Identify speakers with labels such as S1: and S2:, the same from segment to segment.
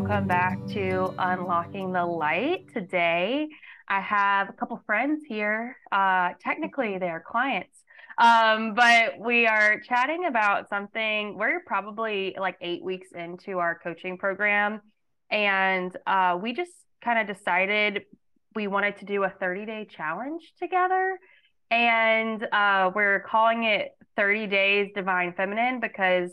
S1: welcome back to Unlocking the Light. Today, I have a couple friends here. Uh, technically, they're clients, um, but we are chatting about something. We're probably like eight weeks into our coaching program, and uh, we just kind of decided we wanted to do a 30 day challenge together. And uh, we're calling it 30 Days Divine Feminine because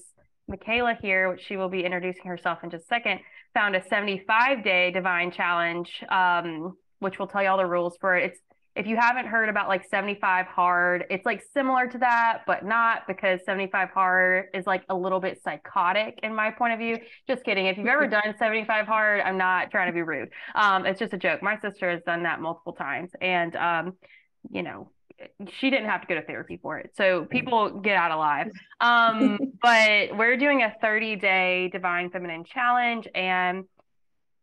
S1: Mikayla here, which she will be introducing herself in just a second, found a 75 day divine challenge, um, which will tell you all the rules for it. It's if you haven't heard about like 75 hard, it's like similar to that, but not because 75 hard is like a little bit psychotic in my point of view. Just kidding. If you've ever done 75 hard, I'm not trying to be rude. Um, it's just a joke. My sister has done that multiple times. And, um, you know, she didn't have to go to therapy for it. So people get out alive. Um, but we're doing a 30 day divine feminine challenge. And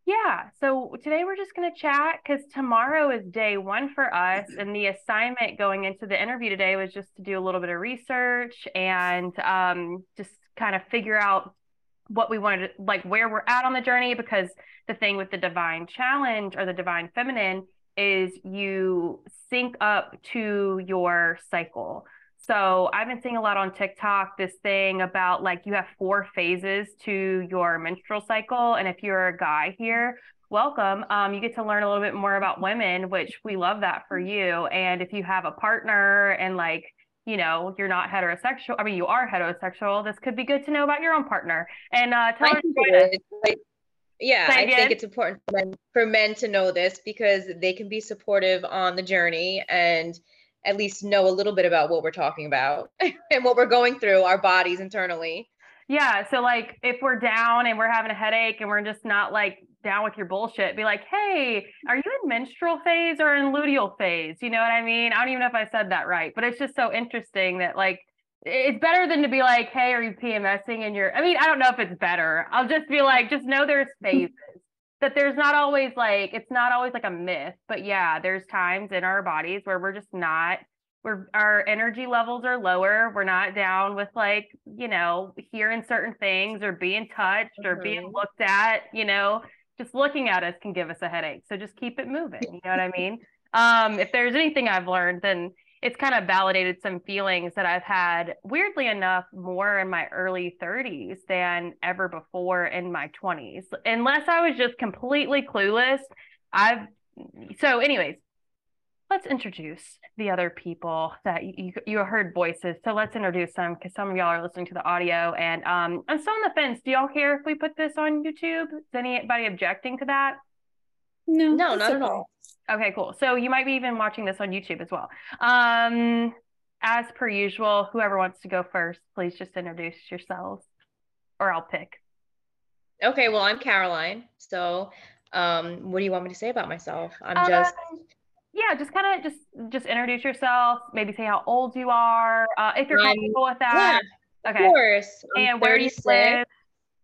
S1: yeah, so today we're just going to chat because tomorrow is day one for us. And the assignment going into the interview today was just to do a little bit of research and um, just kind of figure out what we wanted, to, like where we're at on the journey. Because the thing with the divine challenge or the divine feminine is you sync up to your cycle. So I've been seeing a lot on TikTok this thing about like you have four phases to your menstrual cycle. And if you're a guy here, welcome. Um, you get to learn a little bit more about women, which we love that for you. And if you have a partner and like, you know, you're not heterosexual, I mean, you are heterosexual, this could be good to know about your own partner. And uh, tell us.
S2: Like, yeah, I think it's important for men, for men to know this because they can be supportive on the journey and at least know a little bit about what we're talking about and what we're going through our bodies internally.
S1: Yeah. So like if we're down and we're having a headache and we're just not like down with your bullshit, be like, hey, are you in menstrual phase or in luteal phase? You know what I mean? I don't even know if I said that right, but it's just so interesting that like it's better than to be like, hey, are you PMSing and you're I mean, I don't know if it's better. I'll just be like, just know there's phases. that there's not always like it's not always like a myth, but yeah, there's times in our bodies where we're just not we're our energy levels are lower. We're not down with like, you know, hearing certain things or being touched mm-hmm. or being mm-hmm. looked at, you know, just looking at us can give us a headache. So just keep it moving. You know what I mean? Um, if there's anything I've learned, then it's kind of validated some feelings that I've had, weirdly enough, more in my early 30s than ever before in my 20s. Unless I was just completely clueless. I've, so, anyways, let's introduce the other people that you, you heard voices. So let's introduce them because some of y'all are listening to the audio. And um, I'm still on the fence. Do y'all care if we put this on YouTube? Is anybody objecting to that?
S2: No, no, not okay. at all.
S1: Okay, cool. So you might be even watching this on YouTube as well. Um, as per usual, whoever wants to go first, please just introduce yourselves, or I'll pick.
S2: Okay, well, I'm Caroline. So, um, what do you want me to say about myself? I'm just.
S1: Um, yeah, just kind of just just introduce yourself. Maybe say how old you are, uh, if you're comfortable with that.
S2: Yeah, okay. Of course.
S1: I'm and where do you live?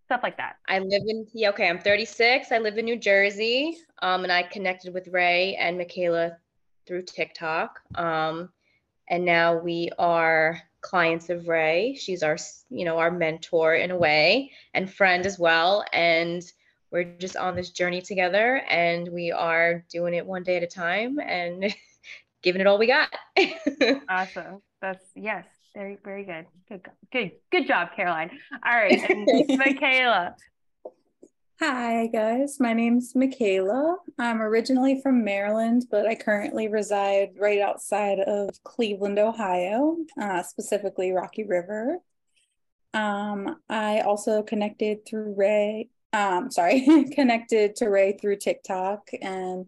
S1: Stuff like that.
S2: I live in yeah, okay, I'm 36. I live in New Jersey. Um, and I connected with Ray and Mikayla through TikTok. Um, and now we are clients of Ray. She's our, you know, our mentor in a way and friend as well. And we're just on this journey together and we are doing it one day at a time and giving it all we got.
S1: awesome. That's yes. Very, very good. Good, good, good job, Caroline. All right, Mikayla.
S3: Hi, guys. My name's Mikayla. I'm originally from Maryland, but I currently reside right outside of Cleveland, Ohio, uh, specifically Rocky River. Um, I also connected through Ray, um, sorry, connected to Ray through TikTok and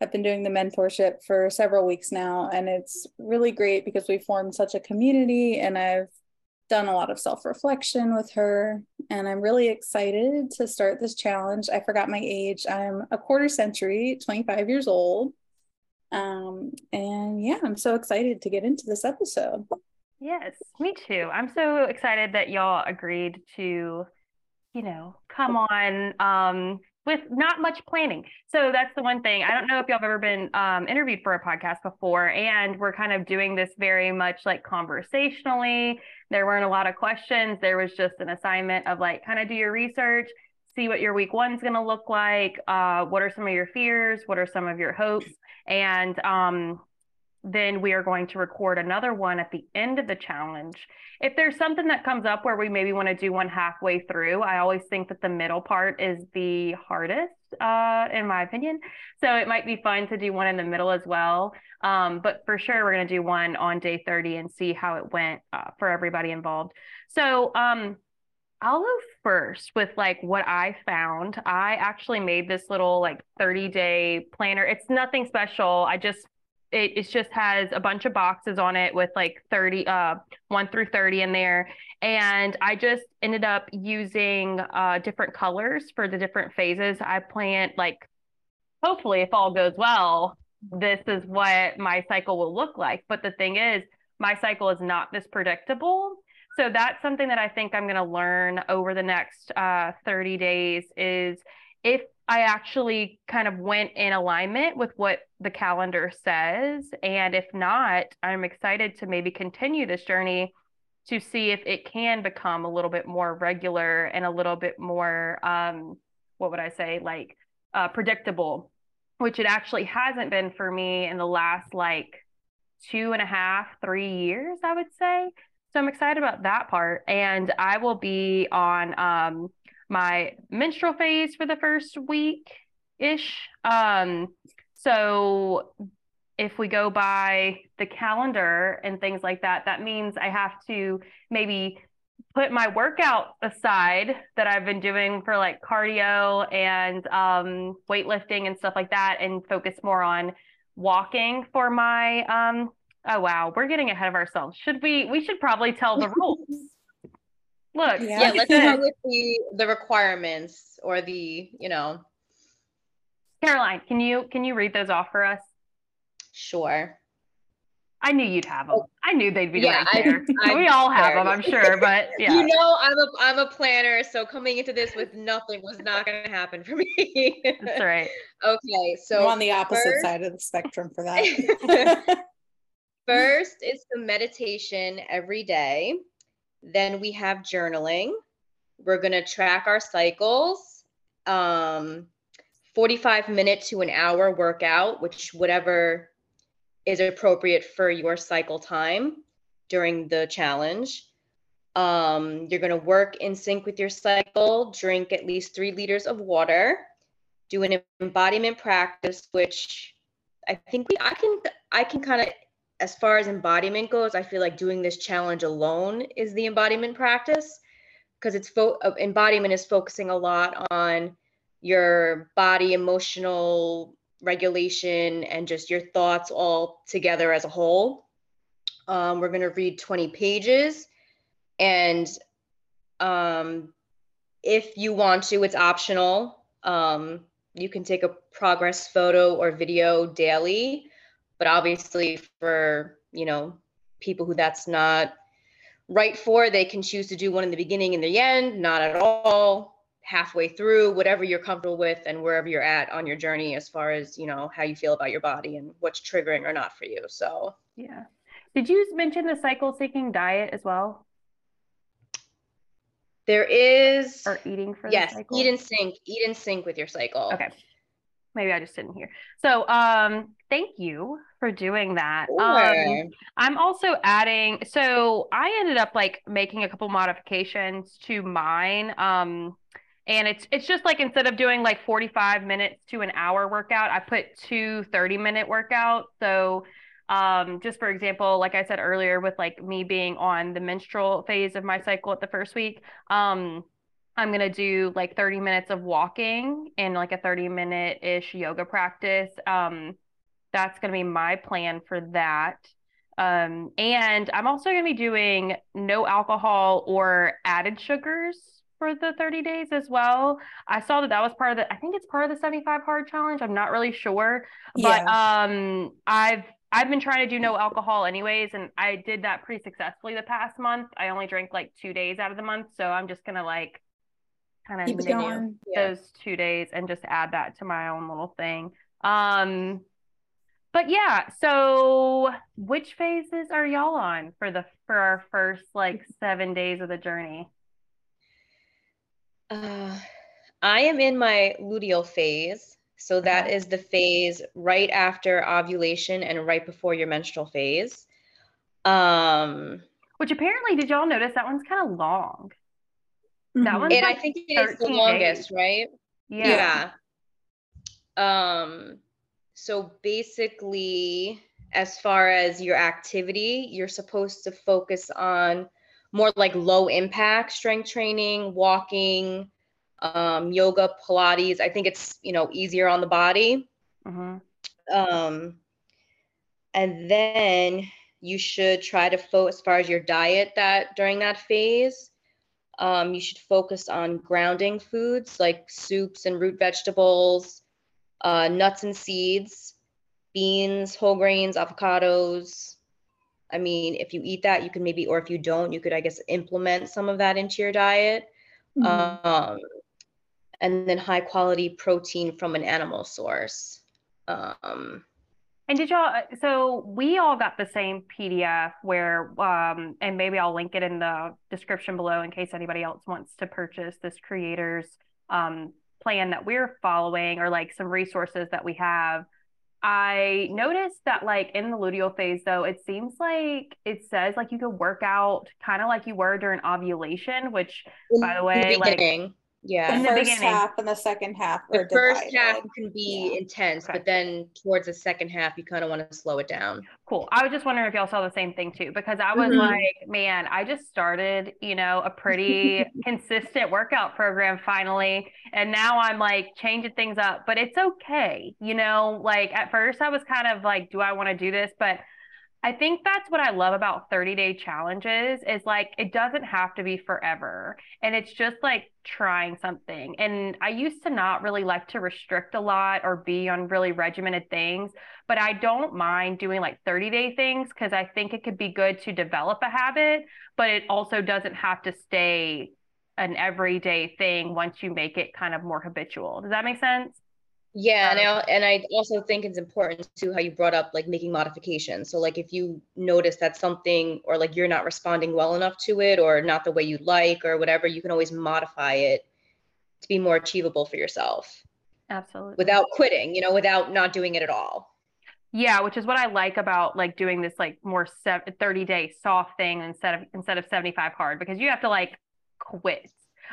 S3: I've been doing the mentorship for several weeks now, and it's really great because we formed such a community, and I've done a lot of self reflection with her. And I'm really excited to start this challenge. I forgot my age. I'm a quarter century, 25 years old. Um, and yeah, I'm so excited to get into this episode.
S1: Yes, me too. I'm so excited that y'all agreed to, you know, come on. Um, with not much planning. So that's the one thing. I don't know if y'all have ever been um, interviewed for a podcast before, and we're kind of doing this very much like conversationally. There weren't a lot of questions. There was just an assignment of like kind of do your research. see what your week one's going to look like. Uh, what are some of your fears? What are some of your hopes? And um, then we are going to record another one at the end of the challenge. If there's something that comes up where we maybe want to do one halfway through, I always think that the middle part is the hardest, uh, in my opinion. So it might be fun to do one in the middle as well. Um, but for sure, we're going to do one on day 30 and see how it went uh, for everybody involved. So, um, I'll go first with like what I found. I actually made this little like 30 day planner. It's nothing special. I just it, it just has a bunch of boxes on it with like 30 uh 1 through 30 in there. And i just ended up using uh different colors for the different phases. I plant like hopefully if all goes well this is what my cycle will look like. But the thing is my cycle is not this predictable. So that's something that i think i'm going to learn over the next uh 30 days is if I actually kind of went in alignment with what the calendar says. And if not, I'm excited to maybe continue this journey to see if it can become a little bit more regular and a little bit more, um, what would I say, like uh, predictable, which it actually hasn't been for me in the last like two and a half, three years, I would say. So I'm excited about that part. And I will be on, um, my menstrual phase for the first week ish. Um, so if we go by the calendar and things like that, that means I have to maybe put my workout aside that I've been doing for like cardio and um, weightlifting and stuff like that and focus more on walking for my um oh wow we're getting ahead of ourselves should we we should probably tell the rules Look,
S2: yeah, yeah let's start with the the requirements or the, you know.
S1: Caroline, can you can you read those off for us?
S2: Sure.
S1: I knew you'd have them. I knew they'd be yeah, right there. I, we all have them, I'm sure, but yeah.
S2: You know, I'm a I'm a planner, so coming into this with nothing was not going to happen for
S1: me. That's right.
S2: Okay, so
S3: I'm on the opposite first, side of the spectrum for that.
S2: first is the meditation every day. Then we have journaling. We're going to track our cycles. Um, 45 minute to an hour workout, which whatever is appropriate for your cycle time during the challenge. Um, you're going to work in sync with your cycle, drink at least three liters of water, do an embodiment practice, which I think we, I can I can kind of as far as embodiment goes, I feel like doing this challenge alone is the embodiment practice because it's fo- uh, embodiment is focusing a lot on your body emotional regulation and just your thoughts all together as a whole. Um, we're going to read 20 pages and um, if you want to, it's optional. Um, you can take a progress photo or video daily but obviously for you know people who that's not right for they can choose to do one in the beginning and the end not at all halfway through whatever you're comfortable with and wherever you're at on your journey as far as you know how you feel about your body and what's triggering or not for you so.
S1: Yeah. Did you mention the cycle syncing diet as well?
S2: There is
S1: or eating for
S2: yes eat in sync eat in sync with your cycle.
S1: Okay maybe I just didn't hear. So um thank you for doing that. Sure. Um I'm also adding so I ended up like making a couple modifications to mine. Um and it's it's just like instead of doing like 45 minutes to an hour workout, I put two 30 minute workouts. So um, just for example, like I said earlier, with like me being on the menstrual phase of my cycle at the first week, um, I'm going to do like 30 minutes of walking and like a 30 minute ish yoga practice. Um, that's going to be my plan for that. Um, and I'm also going to be doing no alcohol or added sugars for the 30 days as well. I saw that that was part of the, I think it's part of the 75 hard challenge. I'm not really sure, but yeah. um, I've I've been trying to do no alcohol anyways, and I did that pretty successfully the past month. I only drank like two days out of the month, so I'm just gonna like kind of menu those two days and just add that to my own little thing. Um, but yeah, so which phases are y'all on for the for our first like seven days of the journey?
S2: Uh, I am in my luteal phase. So that is the phase right after ovulation and right before your menstrual phase. Um,
S1: Which apparently, did y'all notice that one's kind of long? That
S3: Mhm.
S1: one's
S2: and I think it is the longest,
S1: days.
S2: right?
S1: Yeah.
S2: Yeah. Um, so basically, as far as your activity, you're supposed to focus on more like low impact strength training, walking, um, yoga, Pilates. I think it's, you know, easier on the body.
S1: Mm-hmm.
S2: Um, and then you should try to focus as far as your diet that during that phase. Um, you should focus on grounding foods like soups and root vegetables, uh, nuts and seeds, beans, whole grains, avocados. I mean, if you eat that, you can maybe, or if you don't, you could, I guess, implement some of that into your diet.
S3: Mhm.
S2: Um, and then high quality protein from an animal source. Um,
S1: And did y'all, uh, so we all got the same PDF where, um, and maybe I'll link it in the description below in case anybody else wants to purchase this creator's um, plan that we're following or like some resources that we have. I noticed that like in the luteal phase though, it seems like it says like you could work out kind of like you were during ovulation, which by the way, like
S2: beginning, yeah.
S3: The
S1: in the
S3: first
S1: beginning.
S3: half and the second half
S2: the
S3: are
S2: first half can be
S3: Yeah.
S2: intense,
S1: Okay.
S2: but then towards the second half, you kind of want to slow it down.
S1: Cool. I was just wondering if y'all saw the same thing too, because I was
S2: Mhm.
S1: like, man, I just started, you know, a pretty consistent workout program finally. And now I'm like changing things up, but it's okay. You know, like at first I was kind of like, do I want to do this? But I think that's what I love about 30 day challenges is like it doesn't have to be forever. And it's just like trying something. And I used to not really like to restrict a lot or be on really regimented things, but I don't mind doing like 30 day things because I think it could be good to develop a habit, but it also doesn't have to stay an everyday thing once you make it kind of more habitual. Does that make sense?
S2: Yeah, and
S1: Um,
S2: I and I also think it's important too how you brought up like making modifications. So like if you notice that something or like you're not responding well enough to it or not the way you like or whatever, you can always modify it to be more achievable for yourself
S1: Absolutely.
S2: without quitting, you know, without not doing it at all.
S1: Yeah, which is what I like about like doing this like more 30 day soft thing instead of instead of 75 hard because you have to like quit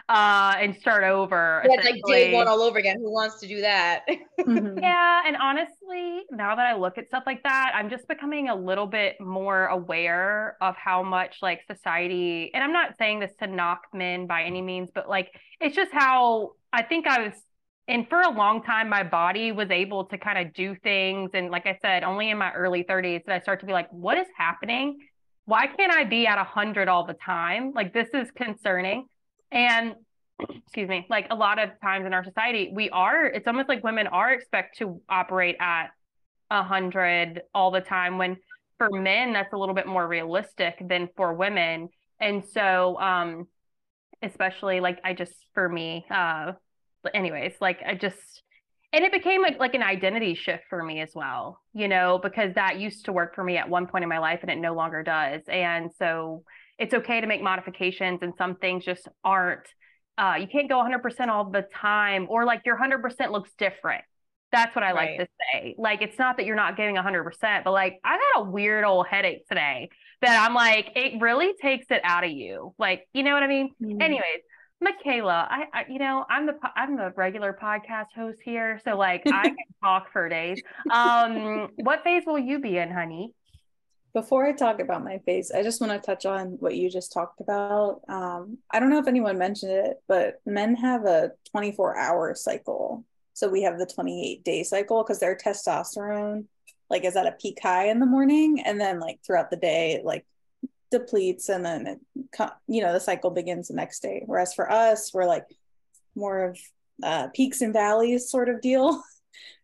S1: uh and start over
S2: Yeah, like day one all over again. Who wants to do that?
S3: Mhm.
S1: Yeah, and honestly, now that I look at stuff like that, I'm just becoming a little bit more aware of how much like society, and I'm not saying this to knock men by any means, but like it's just how I think I was, and for a long time, my body was able to kind of do things. And like I said, only in my early 30s did I start to be like, what is happening? Why can't I be at 100 all the time? Like, this is concerning. And excuse me, like a lot of times in our society, we are, it's almost like women are expect to operate at a hundred all the time when for men that's a little bit more realistic than for women. And so um especially like I just for me, uh anyways, like I just and it became like an identity shift for me as well, you know, because that used to work for me at one point in my life and it no longer does. And so it's okay to make modifications and some things just aren't uh, you can't go 100% all the time or like your 100% looks different. That's what i like to say. Like it's not that you're not giving 100% but like i got a weird old headache today that i'm like it really takes it out of you. Like you know what i mean?
S3: Mhm.
S1: anyways mikayla I, I you know i'm the i'm the regular podcast host here so like i can talk for days. Um what phase will you be in honey
S3: Before I talk about my face, I just want to touch on what you just talked about. Um, I don't know if anyone mentioned it, but men have a 24 hour cycle. So we have the 28 day cycle because their testosterone like is at a peak high in the morning and then like throughout the day it like depletes and then it you know the cycle begins the next day. Whereas for us, we're like more of uh, peaks and valleys sort of deal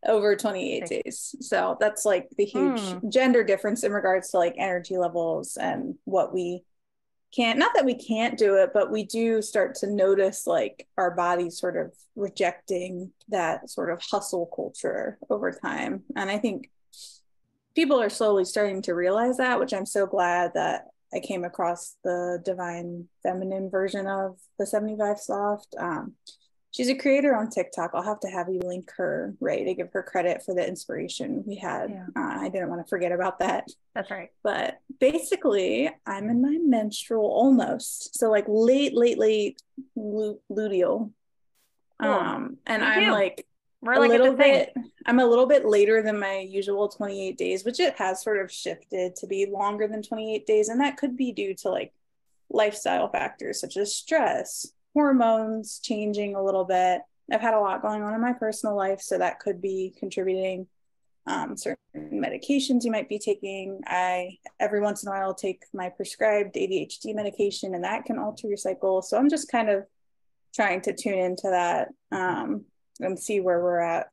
S3: over 28 days. So that's like the huge
S1: Hmm.
S3: gender difference in regards to like energy levels and what we can't, not that we can't do it, but we do start to notice like our bodies sort of rejecting that sort of hustle culture over time. And I think people are slowly starting to realize that, which I'm so glad that I came across the divine feminine version of the 75 soft. Um, she's a creator on TikTok. I'll have to have you link her, Ray, to give her credit for the inspiration we had. Yeah. Uh, I didn't want to forget about that.
S1: That's right.
S3: But basically, I'm in my menstrual almost. So like late, late, late luteal. Cool. Um, and Me I'm too. like we're a like little bit i'm a little bit later than my usual 28 days which it has sort of shifted to be longer than 28 days and that could be due to like lifestyle factors such as stress hormones changing a little bit. I've had a lot going on in my personal life so that could be contributing. Um, certain medications you might be taking. I every once in a while take my prescribed adhd medication and that can alter your cycle. So i'm just kind of trying to tune into that um, and see where we're at.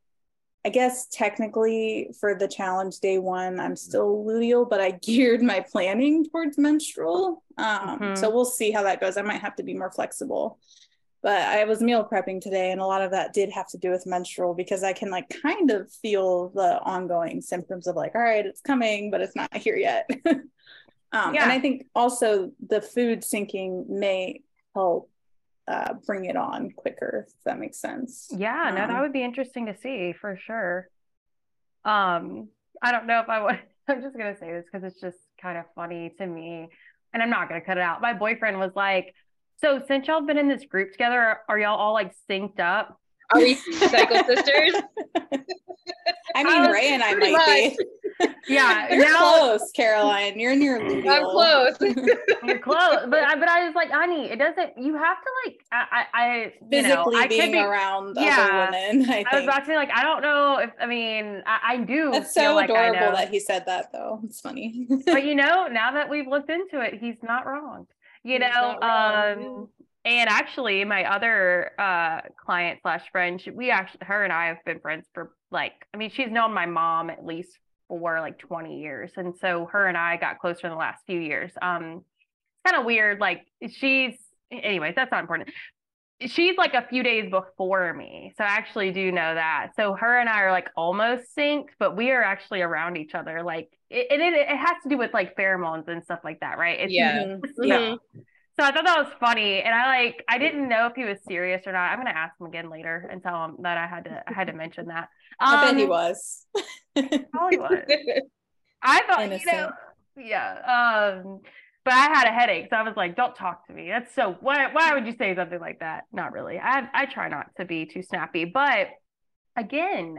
S3: I guess technically for the challenge day one, I'm still luteal, but I geared my planning towards menstrual. Um, mm-hmm. So we'll see how that goes. I might have to be more flexible. But I was meal prepping today, and a lot of that did have to do with menstrual because I can like kind of feel the ongoing symptoms of like, all right, it's coming, but it's not here yet. um, yeah. And I think also the food syncing may help uh, bring it on quicker, if that makes sense.
S1: Yeah, um, no, that um, would be interesting to see for sure. Um, I don't know if I would. I'm just gonna say this because it's just kind of funny to me, and I'm not gonna cut it out. My boyfriend was like, "So since y'all been in this group together, are y'all all like synced up?"
S2: Are we cycle sisters?
S3: I mean, I Ray and I might much. be
S1: yeah,
S3: you're now, close, Caroline. You're in your.
S2: I'm close.
S1: you're close, but but I was like, honey, it doesn't. You have to like, I, I
S3: physically know, I being be, around yeah, other women. I,
S1: I, was about to be like, I don't know if I mean, I, I do.
S3: It's so like adorable that he said that, though. It's funny.
S1: but you know, now that we've looked into it, he's not wrong. You he's know, um, and actually, my other uh, client slash friend, she, we actually, her and I have been friends for like, I mean, she's known my mom at least for like 20 years. And so her and I got closer in the last few years. Um, it's kind of weird. Like she's, anyways, that's not important. She's like a few days before me. So I actually do know that. So her and I are like almost synced, but we are actually around each other. Like it, it, it has to do with like pheromones and stuff like that, right?
S2: It's, yeah. Mm-hmm.
S1: So I thought that was funny, and I like I didn't know if he was serious or not. I'm gonna ask him again later and tell him that I had to I had to mention that.
S3: Um, I bet he um, was.
S1: probably was. I thought Innocent. you know, yeah. Um, but I had a headache, so I was like, "Don't talk to me." That's so. Why? Why would you say something like that? Not really. I I try not to be too snappy, but again,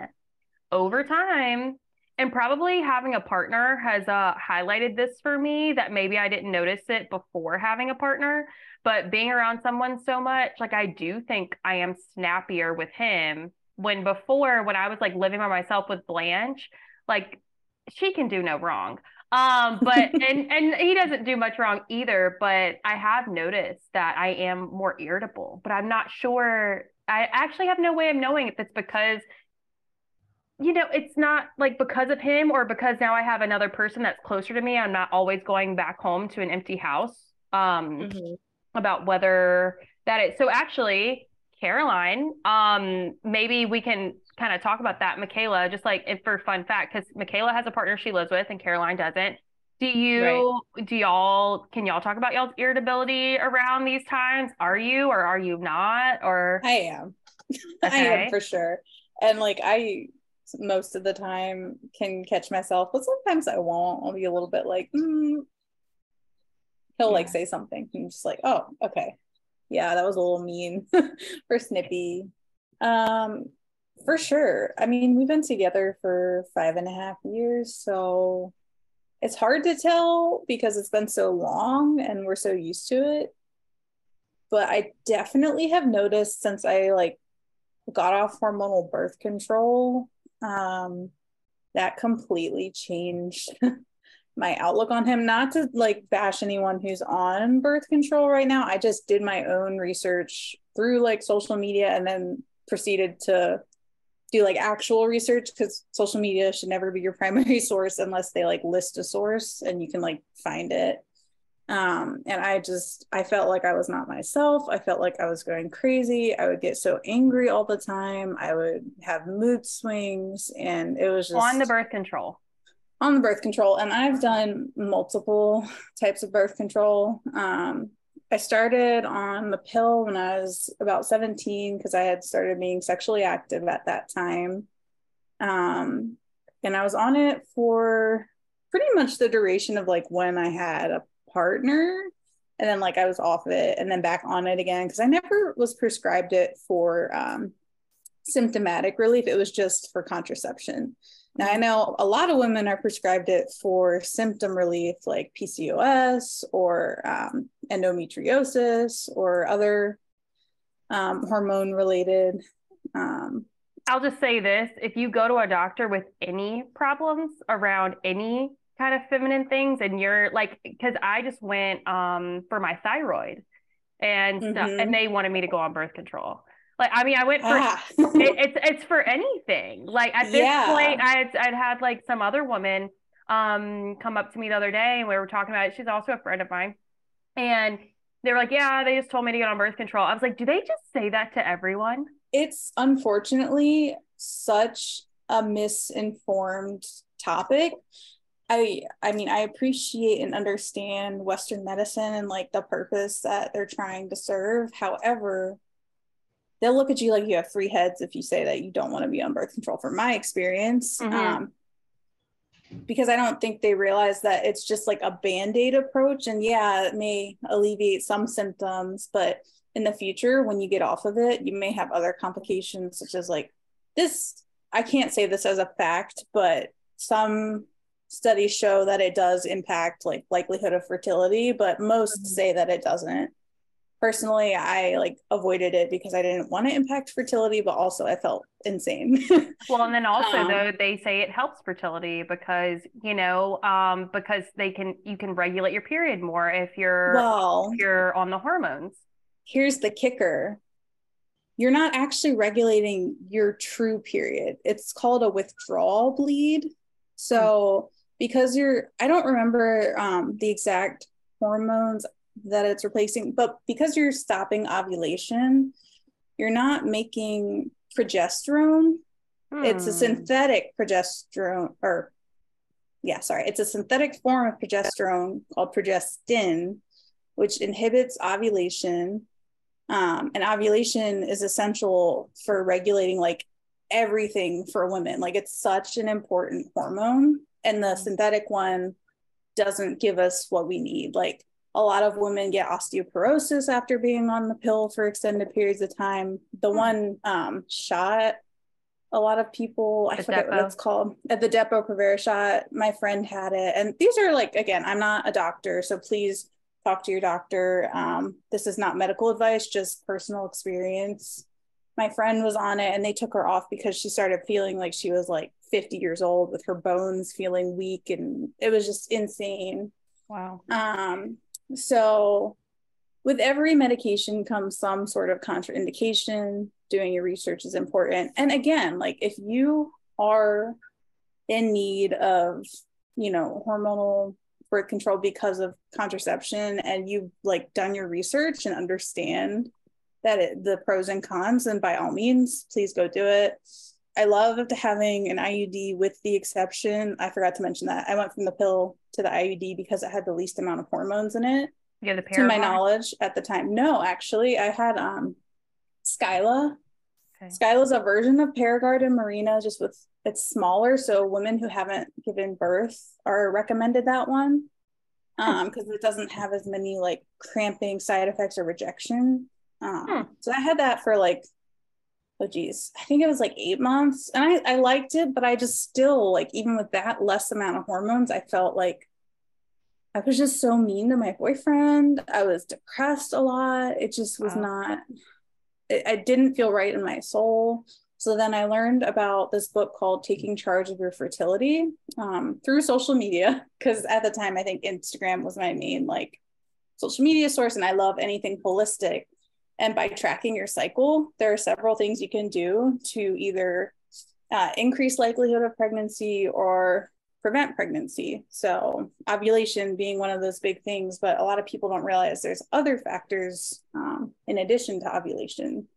S1: over time, and probably having a partner has uh, highlighted this for me that maybe I didn't notice it before having a partner. But being around someone so much, like I do think I am snappier with him. When before, when I was like living by myself with Blanche, like she can do no wrong. Um, but and and he doesn't do much wrong either. But I have noticed that I am more irritable. But I'm not sure. I actually have no way of knowing if it's because you know, it's not like because of him or because now I have another person that's closer to me. I'm not always going back home to an empty house. Um, mm-hmm. about whether that is so actually, Caroline, um, maybe we can kind of talk about that. Mikayla, just like if for fun fact, because Mikayla has a partner she lives with and Caroline doesn't. Do you right. do y'all can y'all talk about y'all's irritability around these times? Are you or are you not? Or
S3: I am. Okay. I am for sure. And like I most of the time can catch myself, but sometimes I won't. I'll be a little bit like, mm. he'll yeah. like say something and just like, oh, okay. Yeah, that was a little mean or snippy. Um, for sure. I mean, we've been together for five and a half years, so it's hard to tell because it's been so long and we're so used to it. But I definitely have noticed since I like got off hormonal birth control um, that completely changed my outlook on him. Not to like bash anyone who's on birth control right now. I just did my own research through like social media and then proceeded to do like actual research because social media should never be your primary source unless they like list a source and you can like find it um, and I just, I felt like I was not myself. I felt like I was going crazy. I would get so angry all the time. I would have mood swings, and it was just
S1: on the birth control.
S3: On the birth control. And I've done multiple types of birth control. Um, I started on the pill when I was about 17 because I had started being sexually active at that time. Um, and I was on it for pretty much the duration of like when I had a partner. And then like I was off it and then back on it again because I never was prescribed it for um, symptomatic relief. It was just for contraception. Now, I know a lot of women are prescribed it for symptom relief like PCOS or um, endometriosis or other um, hormone related. Um,
S1: I'll just say this if you go to a doctor with any problems around any kind of feminine things, and you're like, because I just went um, for my thyroid and mm-hmm. stuff, and they wanted me to go on birth control. Like, I mean, I went for ah. it, it's it's for anything. Like at this yeah. point, I'd I'd had like some other woman um come up to me the other day, and we were talking about it. She's also a friend of mine, and they were like, "Yeah, they just told me to get on birth control." I was like, "Do they just say that to everyone?"
S3: It's unfortunately such a misinformed topic. I I mean I appreciate and understand Western medicine and like the purpose that they're trying to serve. However, they'll look at you like you have three heads if you say that you don't want to be on birth control from my experience mm-hmm. um, because i don't think they realize that it's just like a band-aid approach and yeah it may alleviate some symptoms but in the future when you get off of it you may have other complications such as like this i can't say this as a fact but some studies show that it does impact like likelihood of fertility but most mm-hmm. say that it doesn't. Personally i like avoided it because i didn't want to impact fertility but also i felt insane.
S1: Well and then also um, though they say it helps fertility because you know um because they can you can regulate your period more if you're well if you're on the hormones.
S3: here's the kicker. You're not actually regulating your true period. It's called a withdrawal bleed. So because you're i don't remember um the exact hormones that it's replacing. But because you're stopping ovulation, you're not making progesterone. Hmm. It's a hmm. synthetic progesterone, or yeah, sorry, it's a synthetic form of progesterone called progestin, which inhibits ovulation. Um, and ovulation is essential for regulating like everything for women. Like it's such an important hormone, and the hmm. synthetic one doesn't give us what we need. Like a lot of women get osteoporosis after being on the pill for extended periods of time. The mm-hmm. one um, shot, a lot of people, I forget what it's called, at the Depo Provera shot, my friend had it. And these are like, again, I'm not a doctor, so please talk to your doctor. Um, this is not medical advice, just personal experience. My friend was on it and they took her off because she started feeling like she was like 50 years old with her bones feeling weak and it was just insane.
S1: Wow.
S3: Um, so, with every medication comes some sort of contraindication. Doing your research is important. And again, like if you are in need of, you know, hormonal birth control because of contraception and you've like done your research and understand that it, the pros and cons, then by all means, please go do it. I loved having an IUD with the exception. I forgot to mention that I went from the pill to the IUD because it had the least amount of hormones in it.
S1: Yeah, the
S3: to my knowledge at the time. No, actually, I had um Skyla. Okay. Skyla's a version of Paragard and Mirena, just with it's smaller. So women who haven't given birth are recommended that one. Um, because it doesn't have as many like cramping side effects or rejection. Um, hmm. so I had that for like oh geez, I think it was like eight months. And I, I liked it, but I just still like even with that less amount of hormones, I felt like I was just so mean to my boyfriend. I was depressed a lot. It just was wow. not it, I didn't feel right in my soul. So then I learned about this book called Taking Charge of Your Fertility um, through social media. Because at the time, I think Instagram was my main like social media source, and I love anything holistic. And by tracking your cycle, there are several things you can do to either uh, increase likelihood of pregnancy or prevent pregnancy. So ovulation being one of those big things, but a lot of people don't realize there's other factors um, in addition to ovulation.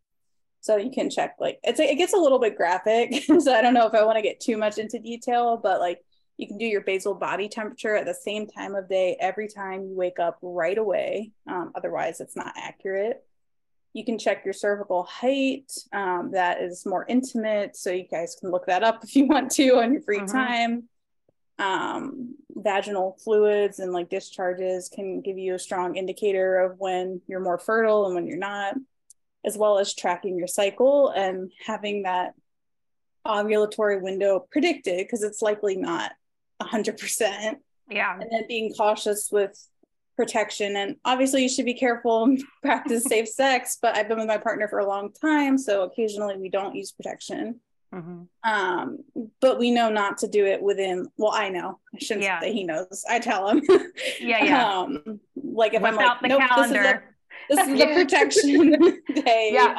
S3: So you can check like it's it gets a little bit graphic. so I don't know if I want to get too much into detail, but like You can do your basal body temperature at the same time of day every time you wake up right away. Um, otherwise, it's not accurate. You can check your cervical height. Um, that is more intimate. So you guys can look that up if you want to on your free mm-hmm. time. Um, vaginal fluids and like discharges can give you a strong indicator of when you're more fertile and when you're not, as well as tracking your cycle and having that ovulatory window predicted because it's likely not 100%.
S1: Yeah.
S3: And then being cautious with protection. And obviously, you should be careful and practice safe sex, but I've been with my partner for a long time. So occasionally we don't use protection. Mm-hmm. Um, but we know not to do it within, well, I know, I shouldn't yeah. say he knows. I tell him.
S1: yeah, yeah.
S3: Um, like if Without I'm like, nope, calendar. this is a, this is a protection day. Yeah.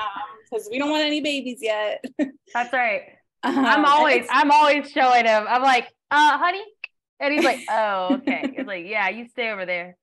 S3: because um, we don't want any babies yet.
S1: That's right. Um, I'm always, I'm always showing him. I'm like, uh, honey. And he's like, oh, okay. He's like, yeah, you stay over there.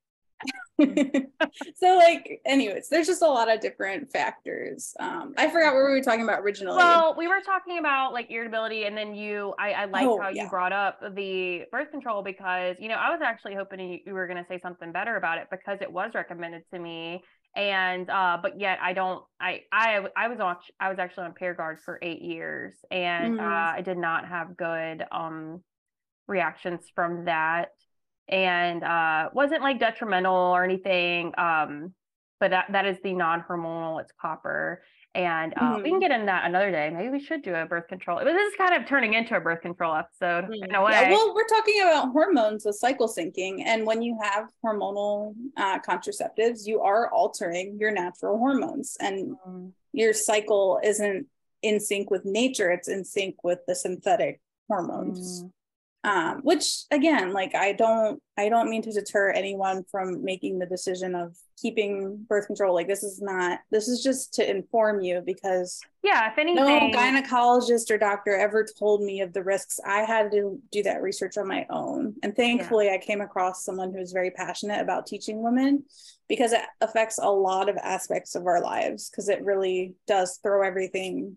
S3: so like anyways there's just a lot of different factors um i forgot what we were talking about originally
S1: well we were talking about like irritability and then you i i like oh, how yeah. you brought up the birth control because you know i was actually hoping you were going to say something better about it because it was recommended to me and uh but yet i don't i i i was on i was actually on Paragard for eight years and mm. uh, i did not have good um reactions from that and uh, wasn't like detrimental or anything. Um, but that, that is the non-hormonal, it's copper. And uh, mm-hmm. we can mm-hmm. get into that another day. Maybe we should do a birth control. But this is kind of turning into a birth control episode mm-hmm. in a way.
S3: Yeah, well, we're talking about hormones with cycle syncing. And when you have hormonal uh, contraceptives, you are altering your natural hormones. And mm-hmm. your cycle isn't in sync with nature, it's in sync with the synthetic hormones. Um, which again like i don't i don't mean to deter anyone from making the decision of keeping birth control. Like this is not this is just to inform you because
S1: yeah if anything
S3: no gynecologist or doctor ever told me of the risks. I had to do that research on my own. And thankfully yeah. i came across someone who's very passionate about teaching women because it affects a lot of aspects of our lives because it really does throw everything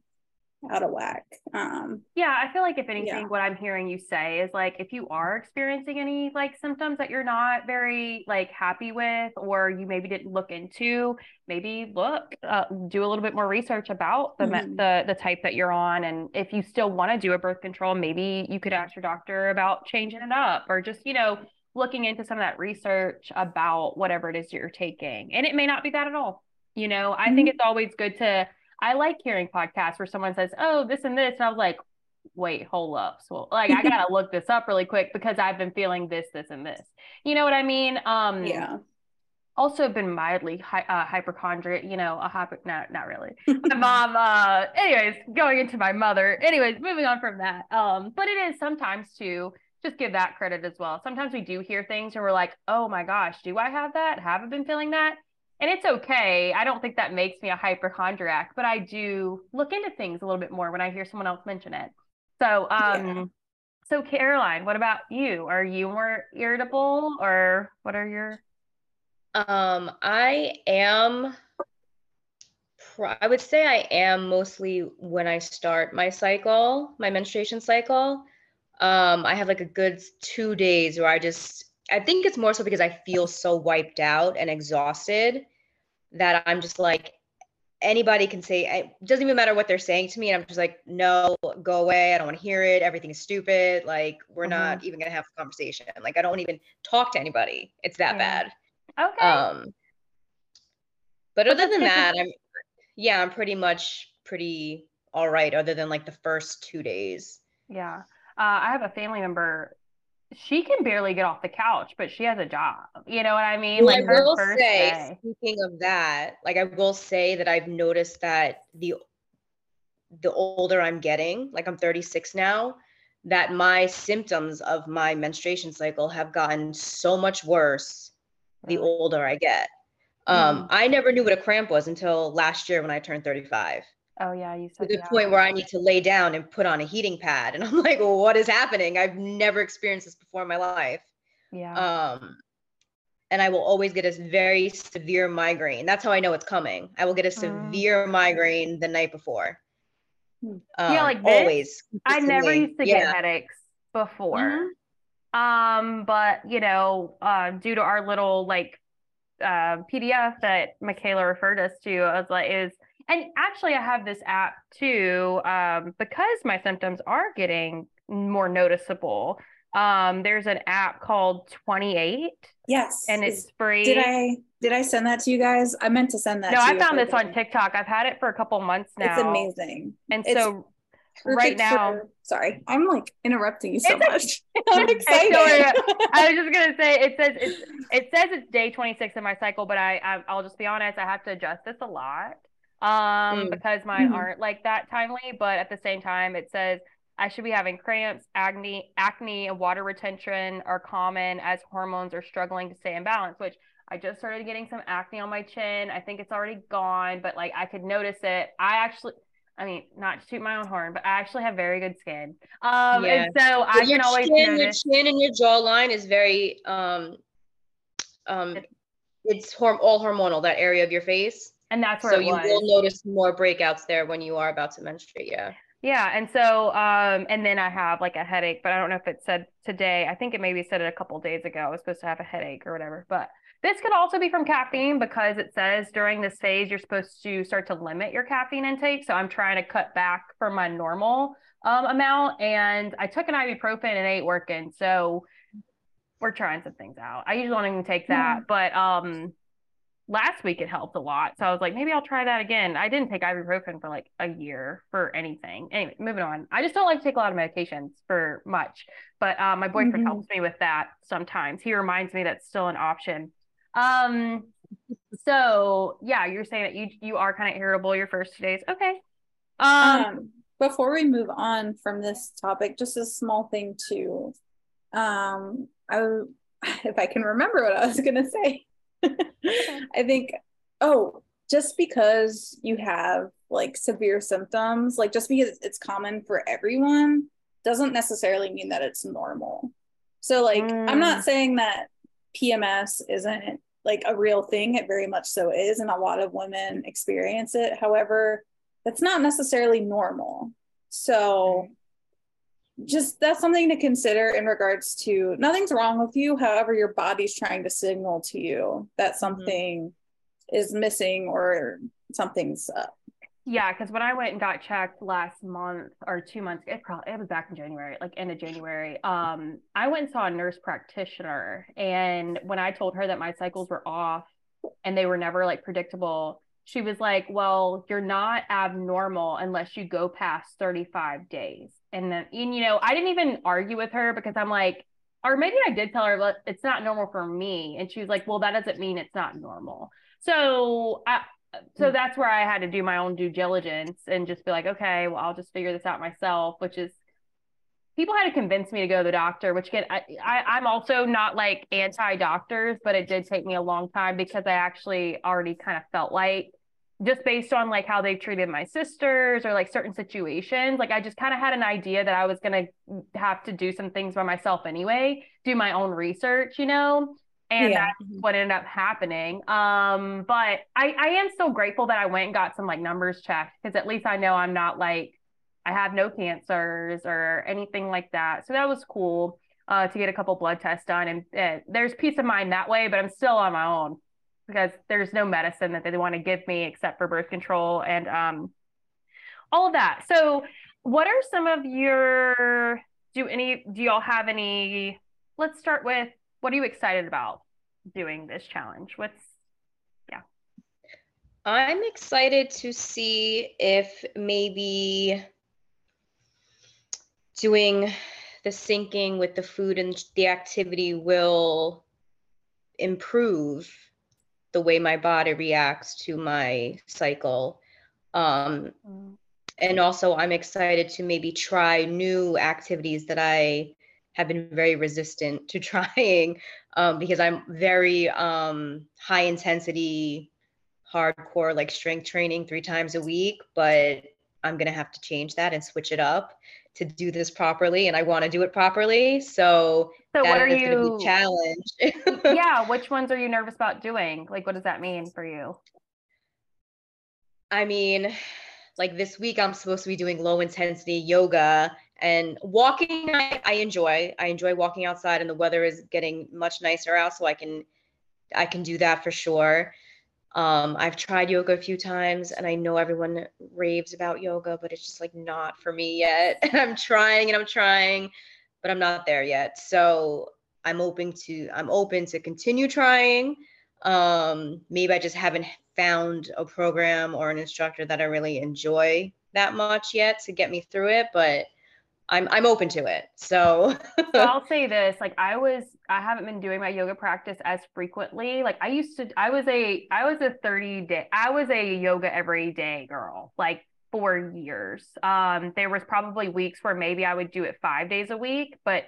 S3: out of whack. Um,
S1: yeah, I feel like if anything, yeah. what I'm hearing you say is like if you are experiencing any like symptoms that you're not very like happy with, or you maybe didn't look into, maybe look, uh, do a little bit more research about the mm-hmm. the the type that you're on, and if you still want to do a birth control, maybe you could ask your doctor about changing it up, or just you know looking into some of that research about whatever it is you're taking, and it may not be that at all. You know, I mm-hmm. think it's always good to I like hearing podcasts where someone says, "Oh, this and this," and I was like, "Wait, hold up." So, like, I gotta look this up really quick because I've been feeling this, this, and this. You know what I mean? Um,
S3: yeah.
S1: Also, been mildly hi- uh, hypochondriac. You know, a hyper. Not, not really. my mom. Uh, anyways, going into my mother. Anyways, moving on from that. Um, but it is sometimes too just give that credit as well. Sometimes we do hear things and we're like, oh my gosh, do I have that? Have I been feeling that? And it's okay. I don't think that makes me a hypochondriac, but I do look into things a little bit more when I hear someone else mention it. So, um, yeah. so Caroline, what about you? Are you more irritable, or what are your?
S2: Um, I am. I would say I am mostly when I start my cycle, my menstruation cycle. Um, I have like a good two days where I just I think it's more so because I feel so wiped out and exhausted that I'm just like anybody can say it doesn't even matter what they're saying to me. And I'm just like no go away. I don't want to hear it. Everything is stupid. Like we're mm-hmm. not even going to have a conversation. Like I don't even talk to anybody. It's that bad.
S1: Okay.
S2: Um but, other than that I'm yeah I'm pretty much pretty all right other than like the first 2 days.
S1: Yeah. Uh, I have a family member she can barely get off the couch, but she has a job. You know what I mean?
S2: Well, like I will say, day. speaking of that, like I will say that I've noticed that the the older I'm getting, like I'm 36 now, that my symptoms of my menstruation cycle have gotten so much worse the older I get. Um, mm. I never knew what a cramp was until last year when I turned 35.
S1: Oh yeah, you said
S2: to the point where I need to lay down and put on a heating pad, and I'm like, well, what is happening? I've never experienced this before in my life.
S1: Yeah.
S2: Um, and I will always get a very severe migraine. That's how I know it's coming. I will get a mm. severe mm. migraine the night before.
S1: Um, yeah, like this, always. I never used to yeah. get headaches before. Mm-hmm. Um, but you know, uh, due to our little like uh, PDF that Mikayla referred us to, I was like, is and actually I have this app too, um, because my symptoms are getting more noticeable. Um, there's an app called 28.
S3: Yes.
S1: And it's free.
S3: Did I did I send that to you guys? I meant to send that.
S1: No, I found this on TikTok. I've had it for a couple months now.
S3: It's amazing.
S1: And it's so right now,
S3: for, sorry, I'm like interrupting you so much. I'm excited.
S1: I was just gonna say it says it's it says it's day 26 in my cycle, but I, I will just be honest, I have to adjust this a lot um mm. because mine mm-hmm. aren't like that timely. But at the same time, it says I should be having cramps, acne, acne, and water retention are common as hormones are struggling to stay in balance, which I just started getting some acne on my chin. I think it's already gone, but like I could notice it. I actually, I mean, not to toot my own horn, but I actually have very good skin. Um, yeah. and so I your can always
S2: chin, notice. Your chin and your jawline is very, um, um, it's horm- all hormonal, that area of your face.
S1: And that's where
S2: so you will notice more breakouts there when you are about to menstruate. Yeah.
S1: Yeah, and so um and then I have like a headache, but I don't know if it said today. I think it maybe said it a couple days ago. I was supposed to have a headache or whatever. But this could also be from caffeine because it says during this phase you're supposed to start to limit your caffeine intake. So I'm trying to cut back from my normal um, amount, and I took an ibuprofen and ain't working. So we're trying some things out. I usually don't even take that, yeah. but um last week it helped a lot. So I was like, maybe I'll try that again. I didn't take ibuprofen for like a year for anything. Anyway, moving on. I just don't like to take a lot of medications for much, but uh, my boyfriend mm-hmm. helps me with that sometimes. He reminds me that's still an option. Um, so yeah, you're saying that you you are kind of irritable your first two days. Okay.
S3: Um, um before we move on from this topic, just a small thing too. Um, I if I can remember what I was gonna say. I think, oh, just because you have like severe symptoms, like just because it's common for everyone, doesn't necessarily mean that it's normal. So, like, mm. I'm not mm. saying that PMS isn't like a real thing. It very much so is. And a lot of women experience it. However, that's not necessarily normal. So, just that's something to consider in regards to nothing's wrong with you. However, your body's trying to signal to you that mm-hmm. something mm-hmm. is missing or something's up.
S1: Yeah, because when I went and got checked last month or two months, it probably it was back in January, like end of January. Um, I went and saw a nurse practitioner, and when I told her that my cycles were off and they were never like predictable, she was like, "Well, you're not abnormal unless you go past 35 days." And then, and, you know, I didn't even argue with her because I'm like, or maybe I did tell her, but it's not normal for me. And she was like, well, that doesn't mean it's not normal. So I, so hmm. that's where I had to do my own due diligence and just be like, okay, well, I'll just figure this out myself, which is people had to convince me to go to the doctor, which can I, I am also not like anti doctors, but it did take me a long time because I actually already kind of felt like just based on like how they've treated my sisters or like certain situations like i just kind of had an idea that i was going to have to do some things by myself anyway do my own research you know? And yeah. that's what ended up happening. Um but i i am so grateful that i went and got some like numbers checked because at least i know i'm not like i have no cancers or anything like that. So that was cool uh to get a couple blood tests done. And uh, there's peace of mind that way but i'm still on my own because there's no medicine that they want to give me except for birth control and um, all of that. So, what are some of your do any do y'all have any? Let's start with what are you excited about doing this challenge? What's yeah.
S2: I'm excited to see if maybe doing the syncing with the food and the activity will improve the way my body reacts to my cycle. Um, mm. And also, I'm excited to maybe try new activities that I have been very resistant to trying um, because I'm very um, high intensity, hardcore, like strength training three times a week. But I'm going to have to change that and switch it up to do this properly and I want to do it properly. So,
S1: so what are you
S2: challenge?
S1: yeah, which ones are you nervous about doing? Like what does that mean for you?
S2: I mean, like this week I'm supposed to be doing low intensity yoga And walking, I, I enjoy. I enjoy walking outside, and the weather is getting much nicer out, so I can I can do that for sure. Um, I've tried yoga a few times and I know everyone raves about yoga, but it's just like not for me yet. And I'm trying and I'm trying, but I'm not there yet. So I'm open to I'm open to continue trying. Um, maybe I just haven't found a program or an instructor that I really enjoy that much yet to get me through it, but I'm I'm open to it. So,
S1: so I'll say this, like I was I haven't been doing my yoga practice as frequently. Like I used to I was a I was a 30 day I was a yoga every day girl. Like for years. Um there was probably weeks where maybe I would do it 5 days a week, but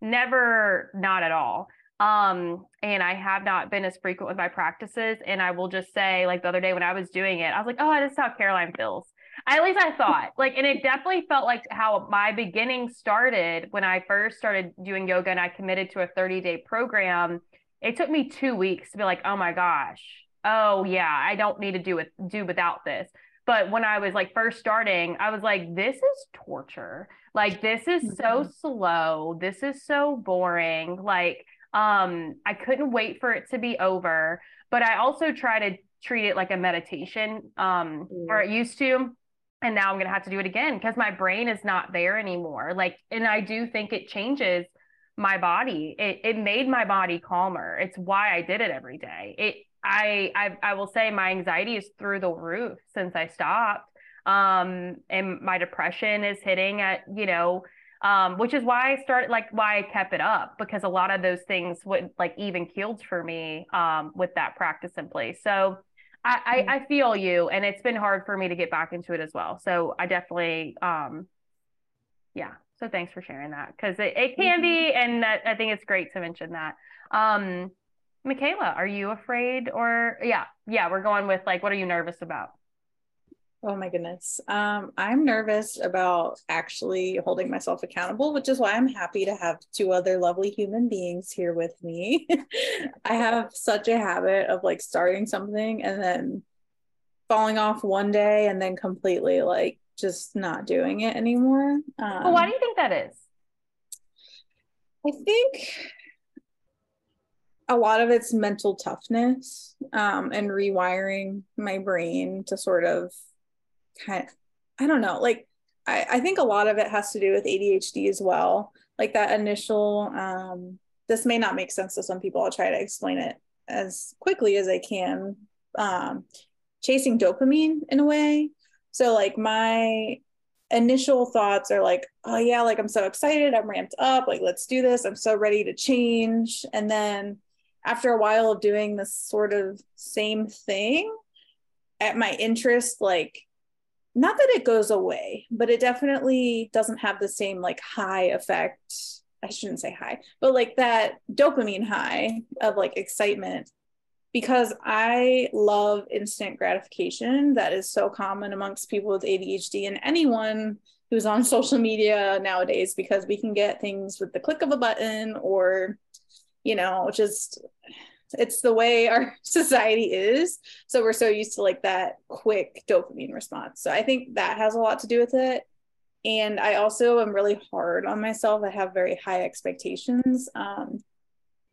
S1: never not at all. Um and I have not been as frequent with my practices and I will just say like the other day when I was doing it, I was like, "Oh, this is how Caroline feels." At least I thought like, and it definitely felt like how my beginning started when I first started doing yoga and I committed to a 30 day program. It took me two weeks to be like, oh my gosh, oh yeah, I don't need to do it, do without this. But when I was like first starting, I was like, this is torture. Like, this is so mm-hmm. slow. This is so boring. Like, um, I couldn't wait for it to be over. But I also try to treat it like a meditation, um, mm. or it used to and now i'm going to have to do it again because my brain is not there anymore. Like and i do think it changes my body. It, it made my body calmer. It's why i did it every day. It I, I i will say my anxiety is through the roof since i stopped um and my depression is hitting at you know um which is why i started like why i kept it up because a lot of those things would like even killed for me um with that practice in place. So I, I. I feel you, and it's been hard for me to get back into it as well. So I definitely, um, yeah. So thanks for sharing that because it, it can mm-hmm. be, and that, I think it's great to mention that. Um, Mikayla, are you afraid or yeah, yeah, we're going with like, what are you nervous about?
S3: Oh my goodness. Um, I'm nervous about actually holding myself accountable, which is why I'm happy to have two other lovely human beings here with me. I have such a habit of like starting something and then falling off one day and then completely like just not doing it anymore.
S1: Um, well, why do you think that is?
S3: I think a lot of it's mental toughness um, and rewiring my brain to sort of kind of, I don't know, like I, I think a lot of it has to do with ADHD as well. Like that initial, um, this may not make sense to some people. I'll try to explain it as quickly as I can. Um, chasing dopamine in a way. So like my initial thoughts are like, oh yeah, like I'm so excited, I'm ramped up, like let's do this, I'm so ready to change. And then after a while of doing this sort of same thing, at my interest like not that it goes away, but it definitely doesn't have the same like high effect. I shouldn't say high, but like that dopamine high of like excitement because I love instant gratification that is so common amongst people with ADHD and anyone who's on social media nowadays because we can get things with the click of a button or you know just it's the way our society is. So we're so used to like that quick dopamine response. So i think that has a lot to do with it. And i also am really hard on myself. I have very high expectations. Um,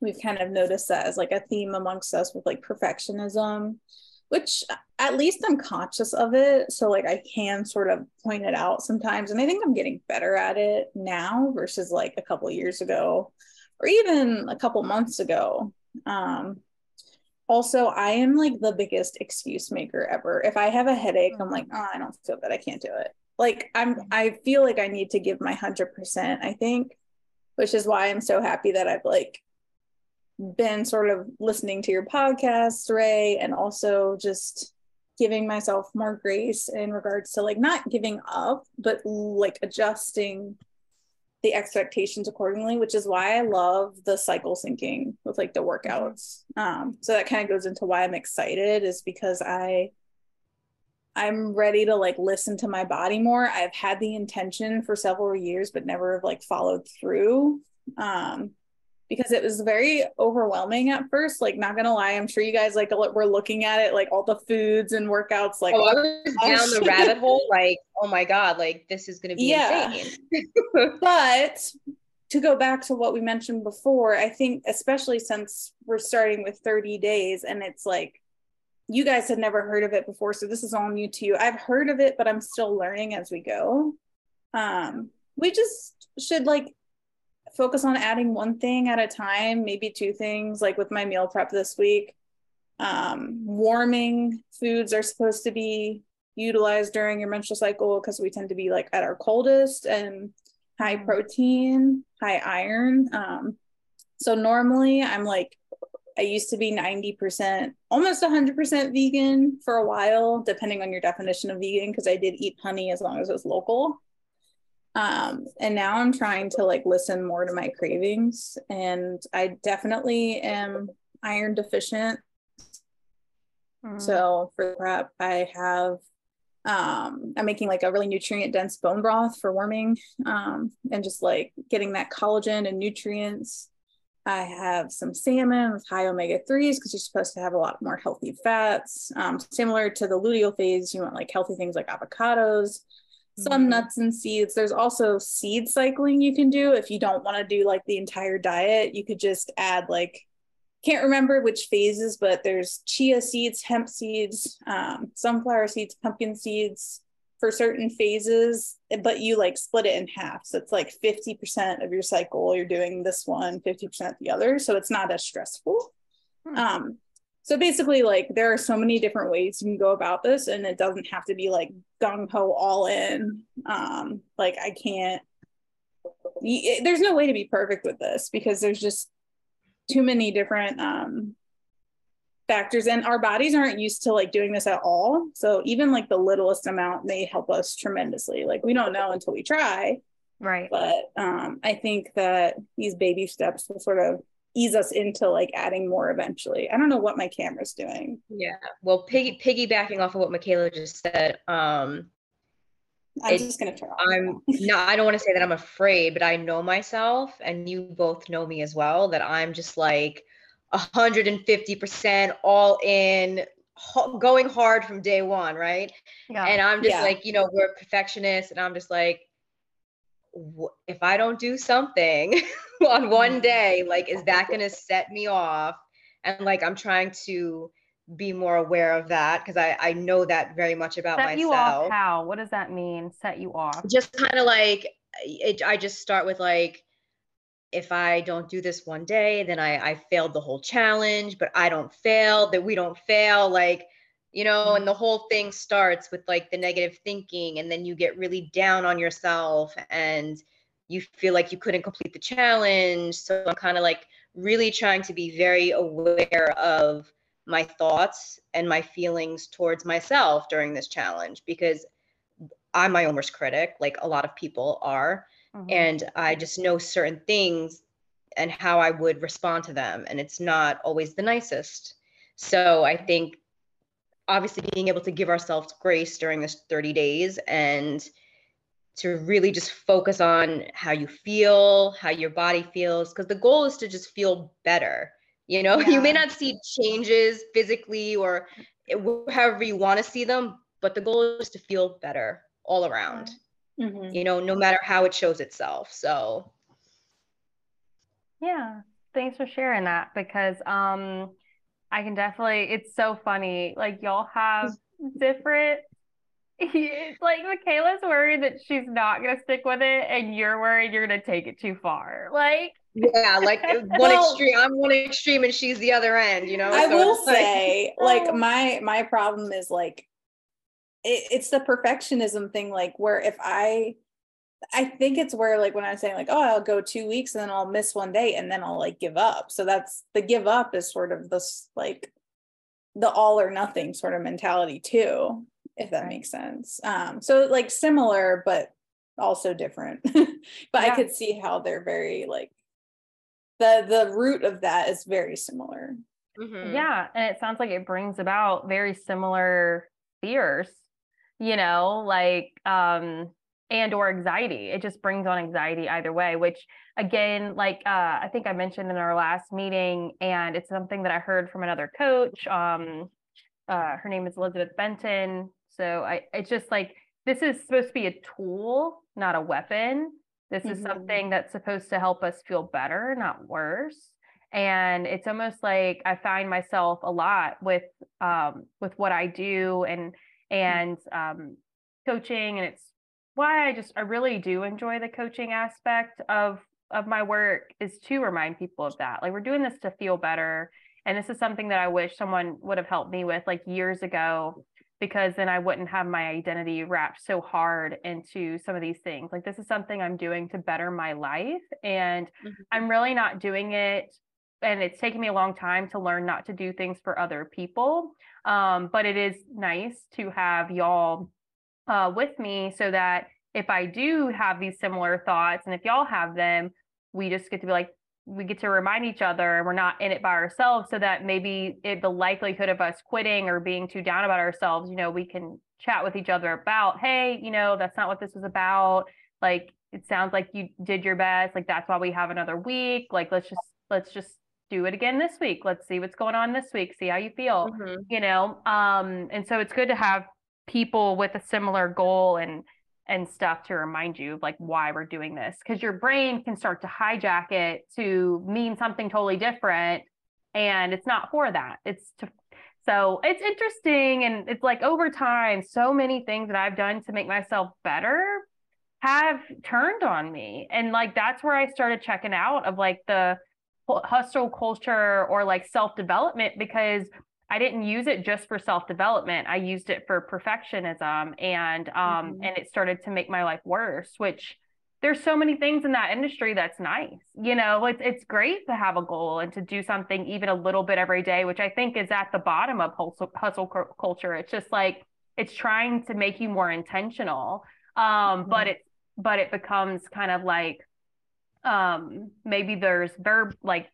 S3: we've kind of noticed that as like a theme amongst us with like perfectionism which at least i'm conscious of it. So like i can sort of point it out sometimes. And i think i'm getting better at it now versus like a couple years ago or even a couple months ago um, also, I am like the biggest excuse maker ever. If I have a headache, I'm like, oh, I don't feel good. I can't do it. Like I'm, I feel like I need to give my hundred percent. I think, which is why I'm so happy that I've like been sort of listening to your podcast, Ray, and also just giving myself more grace in regards to like not giving up, but like adjusting the expectations accordingly, which is why I love the cycle syncing with like the workouts. Um, so that kind of goes into why I'm excited is because I I'm ready to like listen to my body more. I've had the intention for several years, but never have like followed through. Um, because it was very overwhelming at first. Like, not gonna lie, I'm sure you guys like were looking at it, like all the foods and workouts. Like,
S2: oh, I was down the rabbit hole. Like, oh my god, like this is gonna be yeah. insane.
S3: but to go back to what we mentioned before, I think especially since we're starting with 30 days, and it's like you guys had never heard of it before, so this is all new to you. I've heard of it, but I'm still learning as we go. Um, we just should like focus on adding one thing at a time, maybe two things, like with my meal prep this week. Um, warming foods are supposed to be utilized during your menstrual cycle because we tend to be like at our coldest and high mm. protein, high iron. Um, so normally I'm like, I used to be 90%, almost 100% vegan for a while, depending on your definition of vegan, because I did eat honey as long as it was local. Um, and now I'm trying to like listen more to my cravings. And I definitely am iron deficient. Mm. So for prep, I have um i'm making like a really nutrient dense bone broth for warming um and just like getting that collagen and nutrients i have some salmon with high omega-3s because you're supposed to have a lot more healthy fats um, similar to the luteal phase you want like healthy things like avocados some mm-hmm. nuts and seeds. There's also seed cycling you can do if you don't want to do like the entire diet. You could just add like can't remember which phases, but there's chia seeds, hemp seeds, um, sunflower seeds, pumpkin seeds for certain phases, but you like split it in half. So it's like 50% of your cycle, you're doing this one, 50% the other. So it's not as stressful. Hmm. Um, so basically, like there are so many different ways you can go about this, and it doesn't have to be like gung ho all in. Um, like I can't. There's no way to be perfect with this because there's just too many different um, factors, and our bodies aren't used to like doing this at all. So even like the littlest amount may help us tremendously. Like we don't know until we try.
S1: Right.
S3: But um, I think that these baby steps will sort of ease us into like adding more eventually. I don't know what my camera's doing.
S2: Yeah. Well, piggy piggybacking off of what Mikayla just said, um
S3: I'm it, just gonna turn off.
S2: I'm no, I don't want to say that I'm afraid, but I know myself and you both know me as well that I'm just like 150% all in going hard from day one, right? Yeah. And I'm just yeah. like, you know, we're perfectionists and I'm just like if I don't do something on one mm-hmm. day, like, is that going to set me off? And like, I'm trying to be more aware of that because I, I know that very much about
S1: set
S2: myself.
S1: You off how? What does that mean? Set you off?
S2: Just kind of like, it, I just start with like, if I don't do this one day, then I, I failed the whole challenge, but I don't fail, that we don't fail. Like, you know and the whole thing starts with like the negative thinking and then you get really down on yourself and you feel like you couldn't complete the challenge. So i'm kind of like really trying to be very aware of my thoughts and my feelings towards myself during this challenge because i'm my own worst critic like a lot of people are mm-hmm. and i just know certain things and how i would respond to them and it's not always the nicest. So i think obviously being able to give ourselves grace during this 30 days and to really just focus on how you feel, how your body feels, because the goal is to just feel better. You know, yeah. you may not see changes physically or however you want to see them, but the goal is to feel better all around, mm-hmm. you know, no matter how it shows itself. So,
S1: yeah, thanks for sharing that because, um, I can definitely. It's so funny. Like y'all have different. like Mikayla's worried that she's not gonna stick with it, and you're worried you're gonna take it too far. Like
S2: yeah, like uh, one well, extreme. I'm one extreme, and she's the other end. You know.
S3: I so will say, like, like my my problem is like, it, it's the perfectionism thing. Like where if I I think it's where like when I'm saying like, oh, I'll go two weeks and then I'll miss one day and then I'll like give up. So that's the give up is sort of this like the all or nothing sort of mentality too, if that makes sense. Um, so like similar but also different. but yeah. I could see how they're very like the the root of that is very similar.
S1: Mm-hmm. Yeah, and it sounds like it brings about very similar fears. You know, like um and or anxiety. It just brings on anxiety either way which again like uh, i think i mentioned in our last meeting and it's something that i heard from another coach um, uh, her name is elizabeth benton. So i it's just like this is supposed to be a tool not a weapon. This mm-hmm. is something that's supposed to help us feel better not worse. And it's almost like i find myself a lot with um, with what i do and and um, coaching and it's why I just I really do enjoy the coaching aspect of of my work is to remind people of that. Like we're doing this to feel better. And this is something that I wish someone would have helped me with like years ago because then I wouldn't have my identity wrapped so hard into some of these things. Like this is something I'm doing to better my life and mm-hmm. I'm really not doing it and it's taken me a long time to learn not to do things for other people. Um, but it is nice to have y'all uh, with me so that if I do have these similar thoughts and if y'all have them, we just get to be like, we get to remind each other and we're not in it by ourselves so that maybe it, the likelihood of us quitting or being too down about ourselves, you know, we can chat with each other about, hey, you know, that's not what this was about. Like, it sounds like you did your best. Like, that's why we have another week. Like, let's just, let's just do it again this week. Let's see what's going on this week. See how you feel, mm-hmm. you know? Um, and so it's good to have people with a similar goal and and stuff to remind you of like why we're doing this. Because your brain can start to hijack it to mean something totally different and it's not for that. It's to so it's interesting and it's like over time so many things that i've done to make myself better have turned on me. And like that's where i started checking out of like the hustle culture or like self development because I didn't use it just for self development. I used it for perfectionism and um mm-hmm. and it started to make my life worse, which there's so many things in that industry that's nice. You know, it's it's great to have a goal and to do something even a little bit every day, which I think is at the bottom of hustle, hustle culture. It's just like it's trying to make you more intentional. Um mm-hmm. but it but it becomes kind of like um maybe there's verb like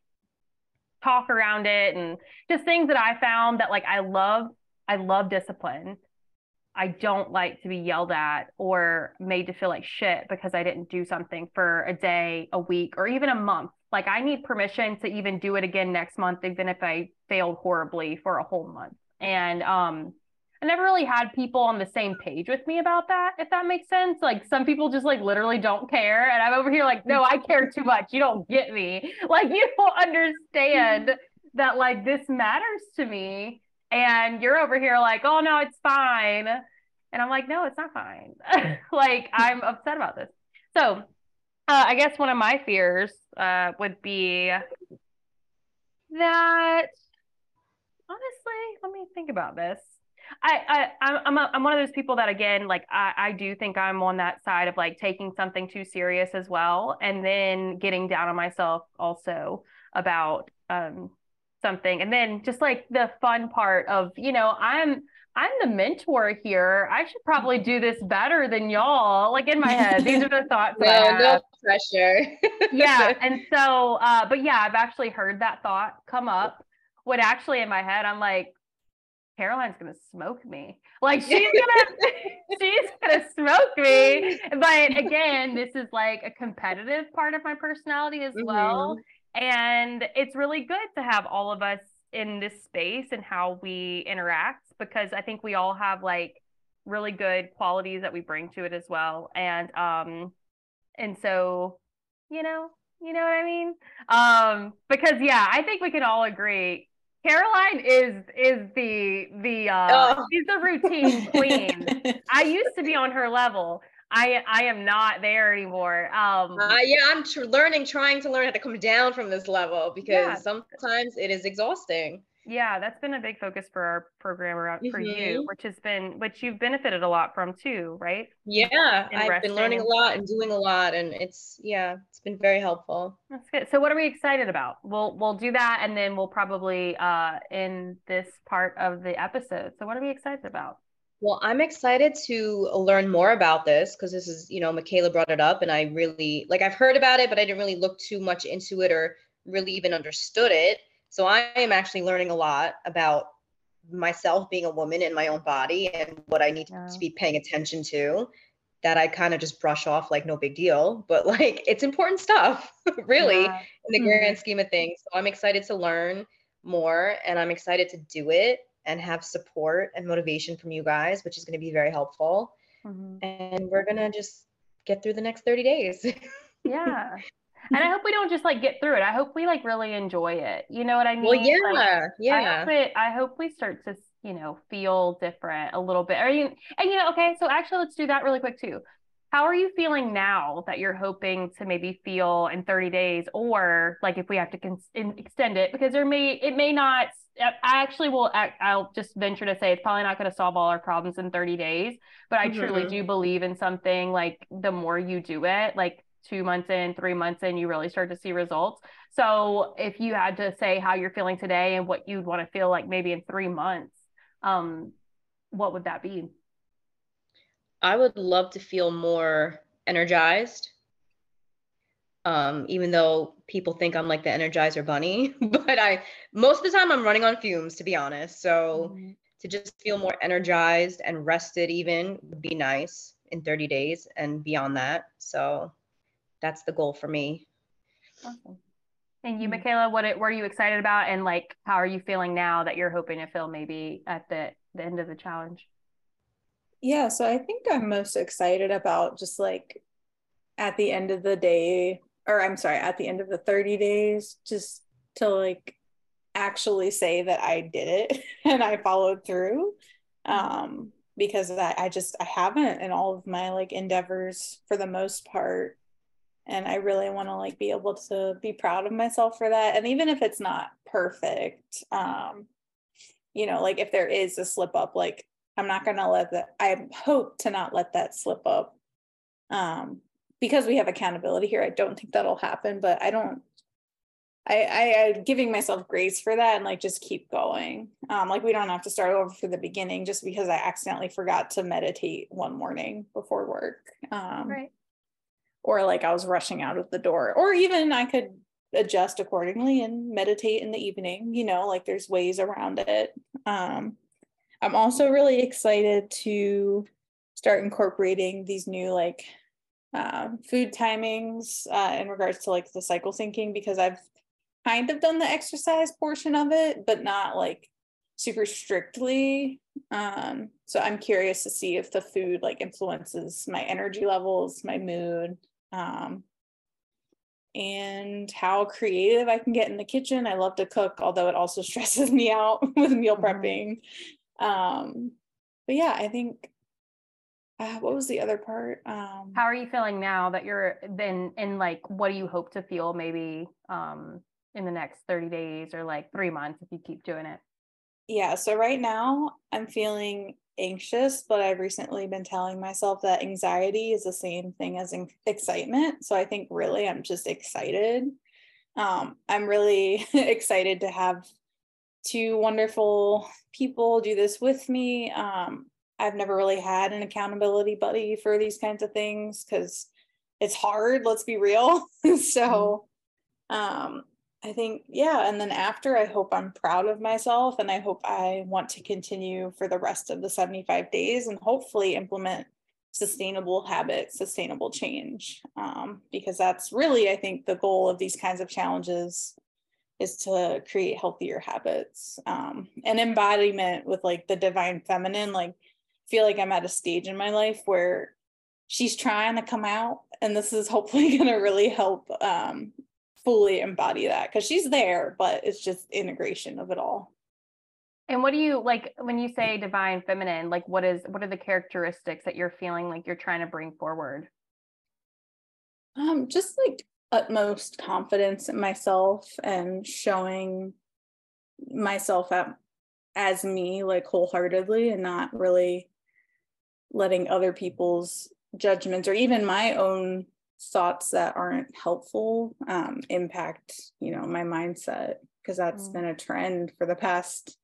S1: talk around it and just things that I found that like I love I love discipline. I don't like to be yelled at or made to feel like shit because I didn't do something for a day, a week, or even a month. Like I need permission to even do it again next month, even if I failed horribly for a whole month. And um I never really had people on the same page with me about that, if that makes sense. Like some people just like literally don't care. And I'm over here like, no, I care too much. You don't get me. Like you don't understand that like this matters to me. And you're over here like, oh no, it's fine. And I'm like, no, it's not fine. like I'm upset about this. So uh, I guess one of my fears uh, would be that honestly, let me think about this. I, I I'm a, I'm one of those people that again like I, I do think I'm on that side of like taking something too serious as well and then getting down on myself also about um something and then just like the fun part of you know I'm I'm the mentor here. I should probably do this better than y'all. Like in my head, these are the thoughts.
S2: no, no pressure.
S1: yeah, and so, uh, but yeah, I've actually heard that thought come up. What actually in my head, I'm like, Caroline's gonna smoke me. Like she's gonna she's gonna smoke me. But again, this is like a competitive part of my personality as mm-hmm. well. And it's really good to have all of us in this space and how we interact because I think we all have like really good qualities that we bring to it as well. And um and so, you know, you know what I mean? Um because yeah, I think we can all agree Caroline is is the the uh oh. she's the routine queen. I used to be on her level. I I am not there anymore. Um
S2: uh, yeah, I'm tr- learning trying to learn how to come down from this level because yeah. sometimes it is exhausting
S1: yeah that's been a big focus for our program around for mm-hmm. you which has been which you've benefited a lot from too right
S2: yeah In i've resting. been learning a lot and doing a lot and it's yeah it's been very helpful
S1: that's good so what are we excited about we'll we'll do that and then we'll probably uh in this part of the episode so what are we excited about
S2: well, I'm excited to learn more about this because this is, you know, Mikayla brought it up and I really like I've heard about it, but I didn't really look too much into it or really even understood it. So I am actually learning a lot about myself being a woman in my own body and what I need yeah. to be paying attention to. that I kind of just brush off like no big deal, but like it's important stuff, really, yeah. in the grand mm-hmm. scheme of things. So I'm excited to learn more and I'm excited to do it and have support and motivation from you guys, which is going to be very helpful. Mm-hmm. And we're going to just get through the next 30 days.
S1: yeah. And I hope we don't just like get through it. I hope we like really enjoy it. You know what I mean?
S2: Well, yeah,
S1: like,
S2: yeah.
S1: I hope, it, I hope we start to, you know, feel different a little bit. Are you, and you know, okay, so actually let's do that really quick too. How are you feeling now that you're hoping to maybe feel in 30 days or like if we have to extend it because there may, it may not I actually will I'll just venture to say it's probably not going to solve all our problems in 30 days, but I mm-hmm. truly do believe in something like the more you do it, like 2 months in, 3 months in, you really start to see results. So, if you had to say how you're feeling today and what you'd want to feel like maybe in 3 months, um what would that be?
S2: I would love to feel more energized um, even though people think I'm like the Energizer Bunny. but I most of the time I'm running on fumes, to be honest. So mm-hmm. to just feel more energized and rested, even would be nice in 30 days and beyond that. So that's the goal for me.
S1: Awesome. And you, mm-hmm. Mikayla, what it, what are you excited about, and like how are you feeling now that you're hoping to feel maybe at the the end of the challenge?
S3: Yeah, so I think I'm most excited about just like at the end of the day or I'm sorry, at the end of the 30 days, just to like actually say that I did it and I followed through. Um, because I, I just I haven't in all of my like endeavors for the most part. And I really want to like be able to be proud of myself for that. And even if it's not perfect, um, you know, like if there is a slip up, like I'm not gonna let that I hope to not let that slip up. Um, because we have accountability here, I don't think that'll happen, but I don't I, I am giving myself grace for that and like just keep going. Um, like we don't have to start over from the beginning just because I accidentally forgot to meditate one morning before work. Um,
S1: right.
S3: Or like I was rushing out of the door, or even I could adjust accordingly and meditate in the evening. You know, like there's ways around it. Um, I'm also really excited to start incorporating these new like um, food timings uh, in regards to like the cycle syncing because I've kind of done the exercise portion of it, but not like super strictly. Um, so I'm curious to see if the food like influences my energy levels, my mood, um, and how creative I can get in the kitchen. I love to cook, although it also stresses me out with meal mm-hmm. prepping. Um, but yeah, I think uh, what was the other part? Um,
S1: How are you feeling now that you're then in like what do you hope to feel maybe um in the next 30 days or like 3 months if you keep doing it?
S3: Yeah, so right now I'm feeling anxious, but I've recently been telling myself that anxiety is the same thing as excitement. So I think really I'm just excited. Um, I'm really excited to have two wonderful people do this with me. Um, I've never really had an accountability buddy for these kinds of things because it's hard, let's be real. so mm-hmm. um I think yeah, and then after I hope I'm proud of myself and I hope I want to continue for the rest of the 75 days and hopefully implement sustainable habits, sustainable change. Um, because that's really I think the goal of these kinds of challenges is to create healthier habits um, and embodiment with like the divine feminine like feel like I'm at a stage in my life where she's trying to come out and this is hopefully going to really help um, fully embody that because she's there but it's just integration of it all.
S1: And what do you like when you say divine feminine like what is what are the characteristics that you're feeling like you're trying to bring forward?
S3: Um just like utmost confidence in myself and showing myself at, as me like wholeheartedly and not really letting other people's judgments or even my own thoughts that aren't helpful um, impact you know my mindset because that's mm. been a trend for the past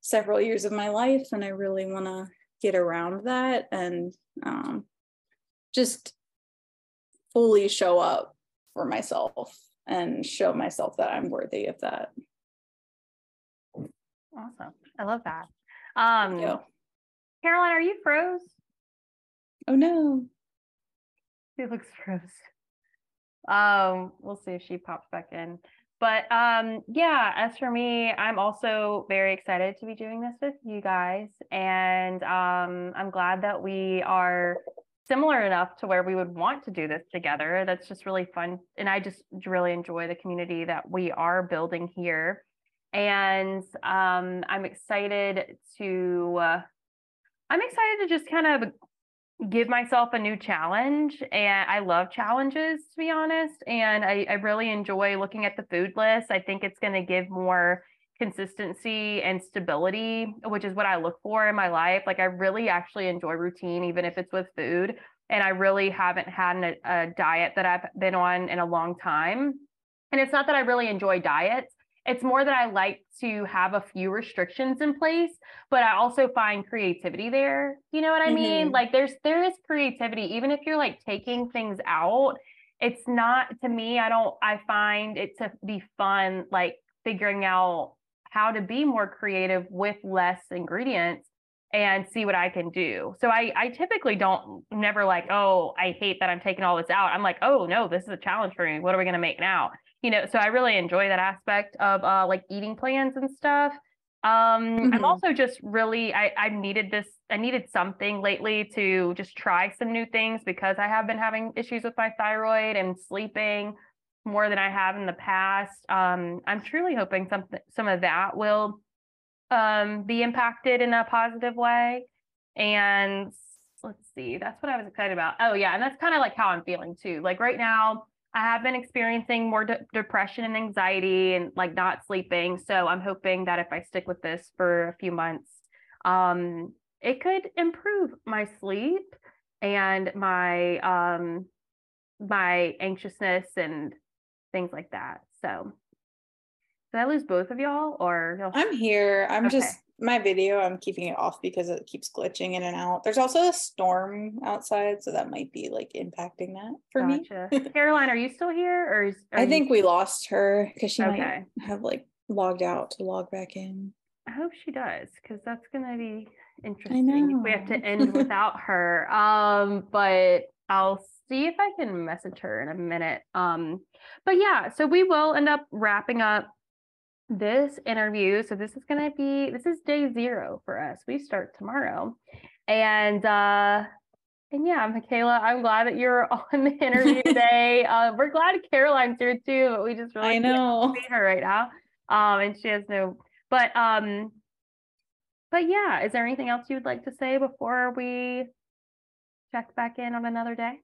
S3: several years of my life and i really want to get around that and um, just fully show up for myself and show myself that i'm worthy of that.
S1: Awesome. I love that. Um caroline are you froze?
S3: Oh no.
S1: She looks frozen. Um, we'll see if she pops back in. But um, yeah, as for me, I'm also very excited to be doing this with you guys. And um, I'm glad that we are similar enough to where we would want to do this together. That's just really fun. And I just really enjoy the community that we are building here. And um, I'm excited to, uh, I'm excited to just kind of give myself a new challenge and i love challenges to be honest and i, I really enjoy looking at the food list. I think it's going to give more consistency and stability which is what i look for in my life. Like i really actually enjoy routine even if it's with food and i really haven't had a, a diet that i've been on in a long time. And it's not that i really enjoy diets it's more that I like to have a few restrictions in place, but I also find creativity there. You know what I mean?
S3: Mhm.
S1: Like there's there is creativity even if you're like taking things out. It's not to me, I don't I find it to be fun like figuring out how to be more creative with less ingredients and see what I can do. So I I typically don't never like, "Oh, I hate that I'm taking all this out." I'm like, "Oh, no, this is a challenge for me. What are we going to make now?" You know, so I really enjoy that aspect of uh, like eating plans and stuff. Um, I'm
S3: Mhm.
S1: also just really, I, I needed this, I needed something lately to just try some new things because I have been having issues with my thyroid and sleeping more than I have in the past. Um, I'm truly hoping something, some of that will um, be impacted in a positive way. And let's see, that's what I was excited about. Oh, yeah. And that's kind of like how I'm feeling too. Like right now, I have been experiencing more de- depression and anxiety and like not sleeping. So I'm hoping that if I stick with this for a few months, um, it could improve my sleep and my um my anxiousness and things like that. So did I lose both of y'all or
S3: I'm here. I'm
S1: Okay.
S3: just my video. I'm keeping it off because it keeps glitching in and out. There's also a storm outside, so that might be like impacting that for me.
S1: Caroline, are you still here or is
S3: I
S1: you-
S3: think we lost her because she
S1: Okay.
S3: might have like logged out to log back in.
S1: I hope she does, because that's gonna be interesting we have to end without her. Um, but I'll see if I can message her in a minute. Um, but yeah, so we will end up wrapping up this interview. So this is gonna be this is day zero for us. We start tomorrow. And uh and yeah, Mikayla, I'm glad that you're on the interview today. Uh, we're glad Caroline's here too, but we just really
S3: I
S1: can't
S3: know.
S1: see her right now. Um, and she has no, but um, but yeah, is there anything else you would like to say before we check back in on another day?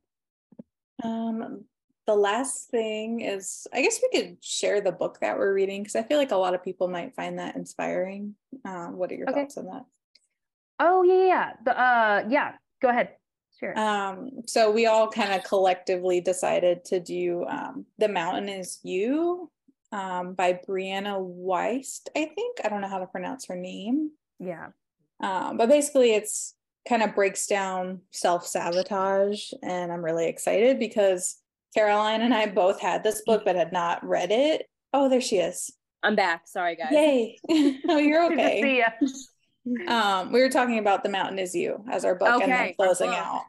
S3: Um, the last thing is, I guess we could share the book that we're reading because I feel like a lot of people might find that inspiring. Um, what are your
S1: Okay.
S3: thoughts on that?
S1: Oh yeah, yeah, yeah. The uh, yeah, go ahead. Sure.
S3: Um, so we all kind of collectively decided to do um, The Mountain is You um, by Brianna Wiest, I think. I don't know how to pronounce her name.
S1: yeah.
S3: Um, but basically, it's kind of breaks down self sabotage. And I'm really excited because Caroline and I both had this book but had not read it. Oh, there she is.
S4: I'm back. Sorry, guys.
S3: Yay. oh, you're
S1: Good to
S3: okay.
S1: see ya.
S3: Um, we were talking about The Mountain Is You as our book and then closing
S4: book.
S3: out.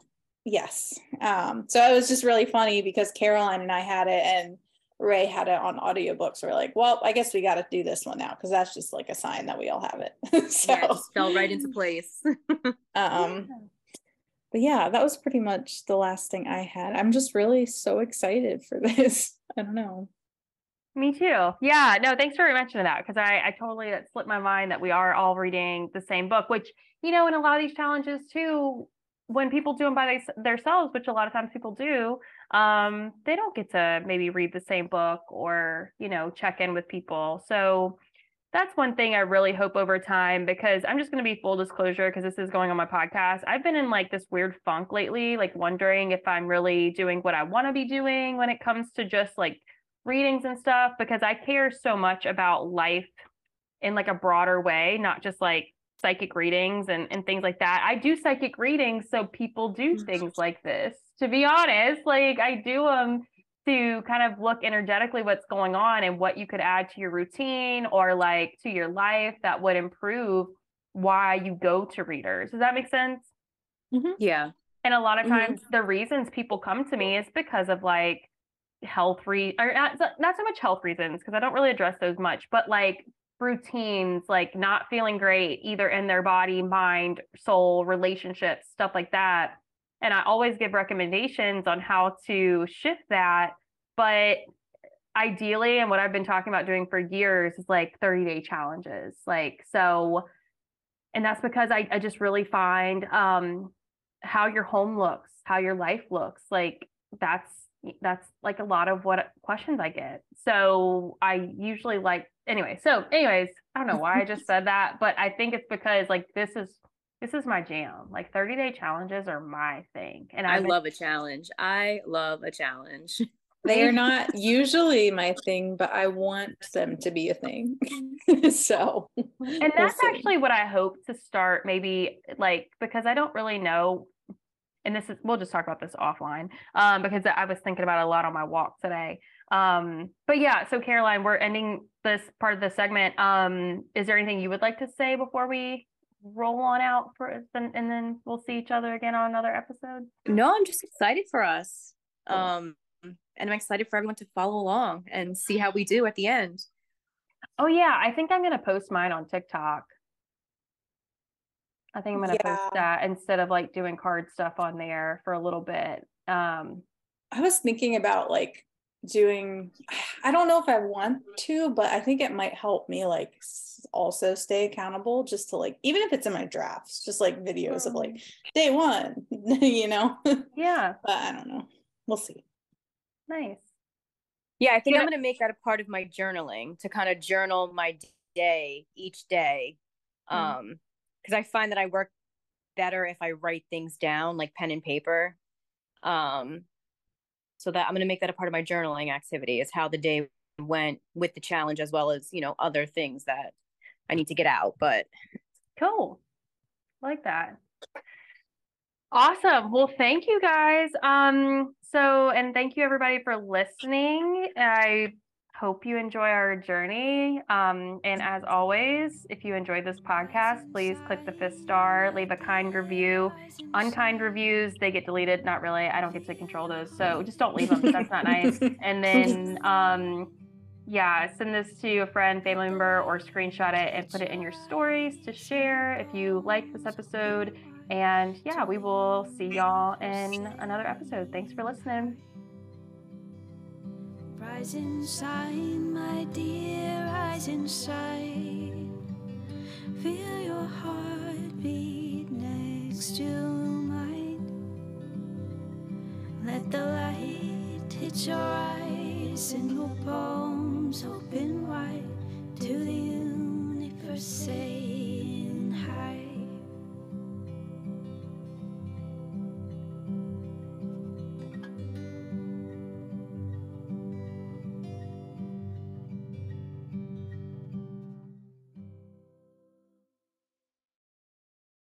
S3: Yes. Um, so it was just really funny because Caroline and I had it and Ray had it on audiobook. So we're like, well, I guess we got to do this one now because that's just like a sign that we all have it. so,
S4: Yeah, it just fell right into place.
S3: um, but yeah, that was pretty much the last thing I had. I'm just really so excited for this. I don't know.
S1: Me too. Yeah, no, thanks for mentioning that because I, I totally that slipped my mind that we are all reading the same book, which, you know, in a lot of these challenges too, when people do them by they, themselves, which a lot of times people do, um, they don't get to maybe read the same book or, you know, check in with people. So that's one thing I really hope over time because I'm just going to be full disclosure because this is going on my podcast. I've been in like this weird funk lately, like wondering if I'm really doing what I want to be doing when it comes to just like readings and stuff because I care so much about life in like a broader way, not just like psychic readings and, and things like that. I do psychic readings so people do mm. things like this. To be honest, like I do them to kind of look energetically what's going on and what you could add to your routine or like to your life that would improve why you go to readers. Does that make sense?
S4: yeah.
S1: And a lot of
S3: Mhm.
S1: times the reasons people come to me is because of like health re or not, not so much health reasons because I don't really address those much, but like routines, like not feeling great either in their body, mind, soul, relationships, stuff like that. And I always give recommendations on how to shift that. But ideally, and what I've been talking about doing for years is like 30 day challenges. Like, so, and that's because I, I just really find um, how your home looks, how your life looks. Like, that's that's like a lot of what questions I get. So I usually like anyway. So anyways, I don't know why I just said that, but I think it's because like this is this is my jam. Like 30 day challenges are my thing. And
S4: I
S1: I've been-
S4: love a challenge. I love a challenge.
S3: They are not usually my thing, but I want them to be a thing. so,
S1: and
S3: we'll
S1: that's
S3: see.
S1: actually what I hope to start maybe like because I don't really know and this is we'll just talk about this offline um because I was thinking about a lot on my walk today. Um but yeah, so Caroline, we're ending this part of the segment. Um is there anything you would like to say before we roll on out for and, and then we'll see each other again on another episode?
S4: No, I'm just excited for us.
S1: Cool.
S4: Um, and I'm excited for everyone to follow along and see how we do at the end.
S1: Oh yeah, I think I'm gonna post mine on TikTok. I think I'm gonna
S3: Yeah.
S1: post that instead of like doing card stuff on there for a little bit. Um,
S3: I was thinking about like doing, I don't know if I want to, but I think it might help me like also stay accountable just to like, even if it's in my drafts, just like videos of like day one, you know?
S1: Yeah.
S3: But I don't know. We'll see.
S1: Nice. Yeah.
S4: I think
S1: Yeah.
S4: I'm gonna make that a part of my journaling to kind of journal my day each day.
S1: Mhm.
S4: Um, because I find that I work better if I write things down, like pen and paper. Um, so that I'm gonna make that a part of my journaling activity is how the day went with the challenge as well as you know other things that I need to get out. But
S1: Cool. Like that. Awesome. Well, thank you guys. Um, so and thank you everybody for listening. I hope you enjoy our journey. Um, and as always, if you enjoyed this podcast, please click the fifth star, leave a kind review. Unkind reviews, they get deleted. Not really. I don't get to control those. So just don't leave them. That's not nice. And then um yeah, send this to a friend, family member, or screenshot it and put it in your stories to share if you like this episode. And yeah, we will see y'all in another episode. Thanks for listening.
S5: Rise inside, my dear, rise inside. Feel your heartbeat next to mine. Let the light hit your eyes and your palms open wide to the universe. Say